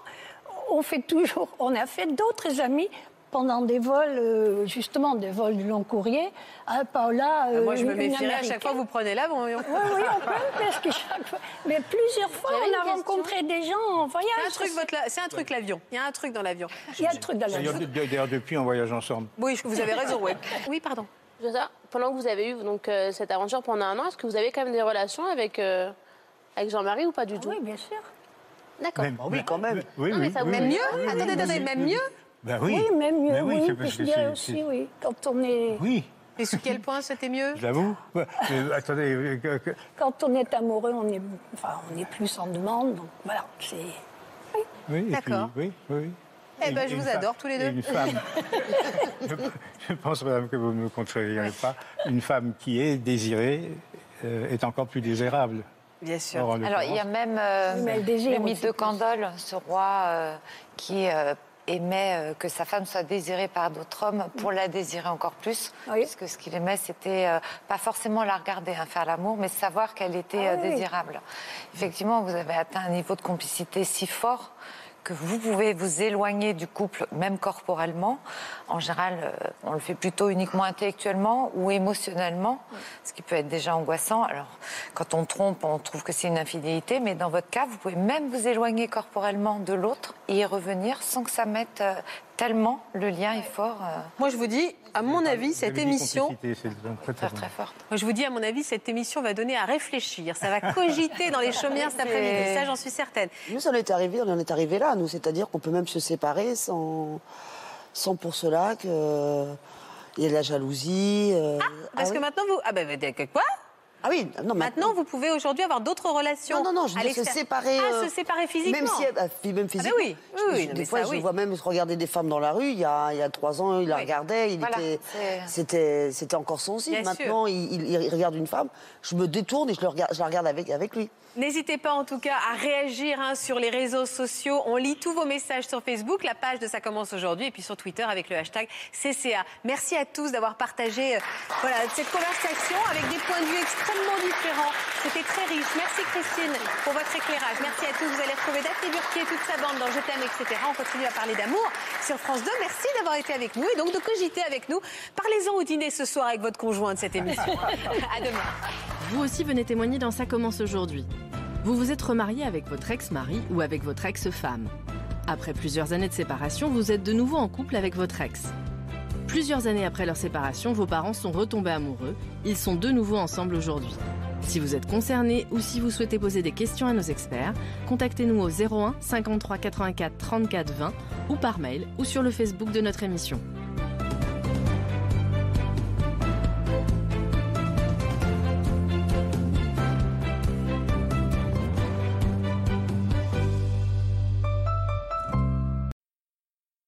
on fait toujours, on a fait d'autres amis pendant des vols, euh, justement, des vols de long courrier. Hein, Paola, Ah, Moi, je me euh, méfierais à chaque fois que vous prenez l'avion. Oui, oui, on peut, parce que chaque fois. Mais plusieurs fois, on a question. rencontré des gens en voyage. C'est un truc, votre c'est un truc l'avion. Il y a un truc dans l'avion. Il y a un truc dans la D'ailleurs, de- d'ailleurs, depuis, on voyage ensemble. Oui, vous avez raison. ouais. [laughs] Oui, pardon. Pendant que vous avez eu donc, euh, cette aventure pendant un an, est-ce que vous avez quand même des relations avec, euh, avec Jean-Marie ou pas du tout Oui, bien sûr. D'accord. Même- oui, quand même. Oui, Non, oui, mais ça oui, vous- oui. Même mieux Oui, oui, Attendez, oui, attendez, oui, même oui. mieux Ben oui. Oui, même mieux, Mais oui, oui. parce que aussi, oui. Quand on est, Oui, Et sous quel point c'était mieux? Je l'avoue. Ouais, mais attendez, euh, quand on est amoureux, on est, enfin, on est plus en demande. Donc voilà, c'est. oui, et puis- D'accord. oui, oui. Eh ben, et je vous femme- adore tous les deux. Une femme. [laughs] je, pense, madame, que vous ne me contredirez pas. Une femme qui est désirée euh, est encore plus désirable. Bien sûr. Alors, il y a même euh, Oui, le mythe de plus. Candolle, ce roi euh, qui euh, aimait euh, que sa femme soit désirée par d'autres hommes pour la désirer encore plus. Oui. Puisque ce qu'il aimait, c'était euh, pas forcément la regarder, hein, faire l'amour, mais savoir qu'elle était Ah euh, oui. désirable. Effectivement, vous avez atteint un niveau de complicité si fort que vous pouvez vous éloigner du couple, même corporellement. En général, euh, on le fait plutôt uniquement intellectuellement ou émotionnellement, ce qui peut être déjà angoissant. Alors, quand on trompe, on trouve que c'est une infidélité, mais dans votre cas, vous pouvez même vous éloigner corporellement de l'autre et y revenir sans que ça mette euh, tellement le lien est fort. euh, Moi, je vous dis, à mon avis, cette émission. très, très forte. Moi, je vous dis, à mon avis, cette émission va donner à réfléchir. Ça va cogiter dans les chaumières cet après-midi. Ça, j'en suis certaine. Nous, en est arrivé, on en est arrivé là, nous, c'est-à-dire qu'on peut même se séparer sans, sans pour cela que il y ait de la jalousie. euh, Parce ah que oui. maintenant, vous. Ah, ben, ben, quoi? Ah oui, non, Maintenant, vous pouvez aujourd'hui avoir d'autres relations. Non, non, non, je dire se séparer. Ah, euh, se séparer physiquement. Même si, elle- ah, puis même physiquement. oui, oui, oui, je- non, des fois, ça, je oui. vois même regarder des femmes dans la rue. Il y a, il y a trois ans, il la Oui. regardait, il Voilà, était, c'était, c'était encore sensible. Maintenant, il, il- il regarde une femme, je me détourne et je, le regarde, je la regarde avec, avec lui. N'hésitez pas en tout cas à réagir hein, sur les réseaux sociaux. On lit tous vos messages sur Facebook, la page de Ça commence aujourd'hui, et puis sur Twitter avec le hashtag CCA. Merci à tous d'avoir partagé euh, voilà, cette conversation avec des points de vue extrêmement différents. C'était très riche. Merci Christine pour votre éclairage. Merci à tous. Vous allez retrouver Daphné Burquier, toute sa bande dans Je t'aime, etc. On continue à parler d'amour sur France 2. Merci d'avoir été avec nous et donc de cogiter avec nous. Parlez-en au dîner ce soir avec votre conjoint de cette émission. [laughs] à demain. Vous aussi venez témoigner dans Ça commence aujourd'hui. Vous vous êtes remarié avec votre ex-mari ou avec votre ex-femme. Après plusieurs années de séparation, vous êtes de nouveau en couple avec votre ex. Plusieurs années après leur séparation, vos parents sont retombés amoureux. Ils sont de nouveau ensemble aujourd'hui. Si vous êtes concerné ou si vous souhaitez poser des questions à nos experts, contactez-nous au 01 53 84 34 20 ou par mail ou sur le Facebook de notre émission.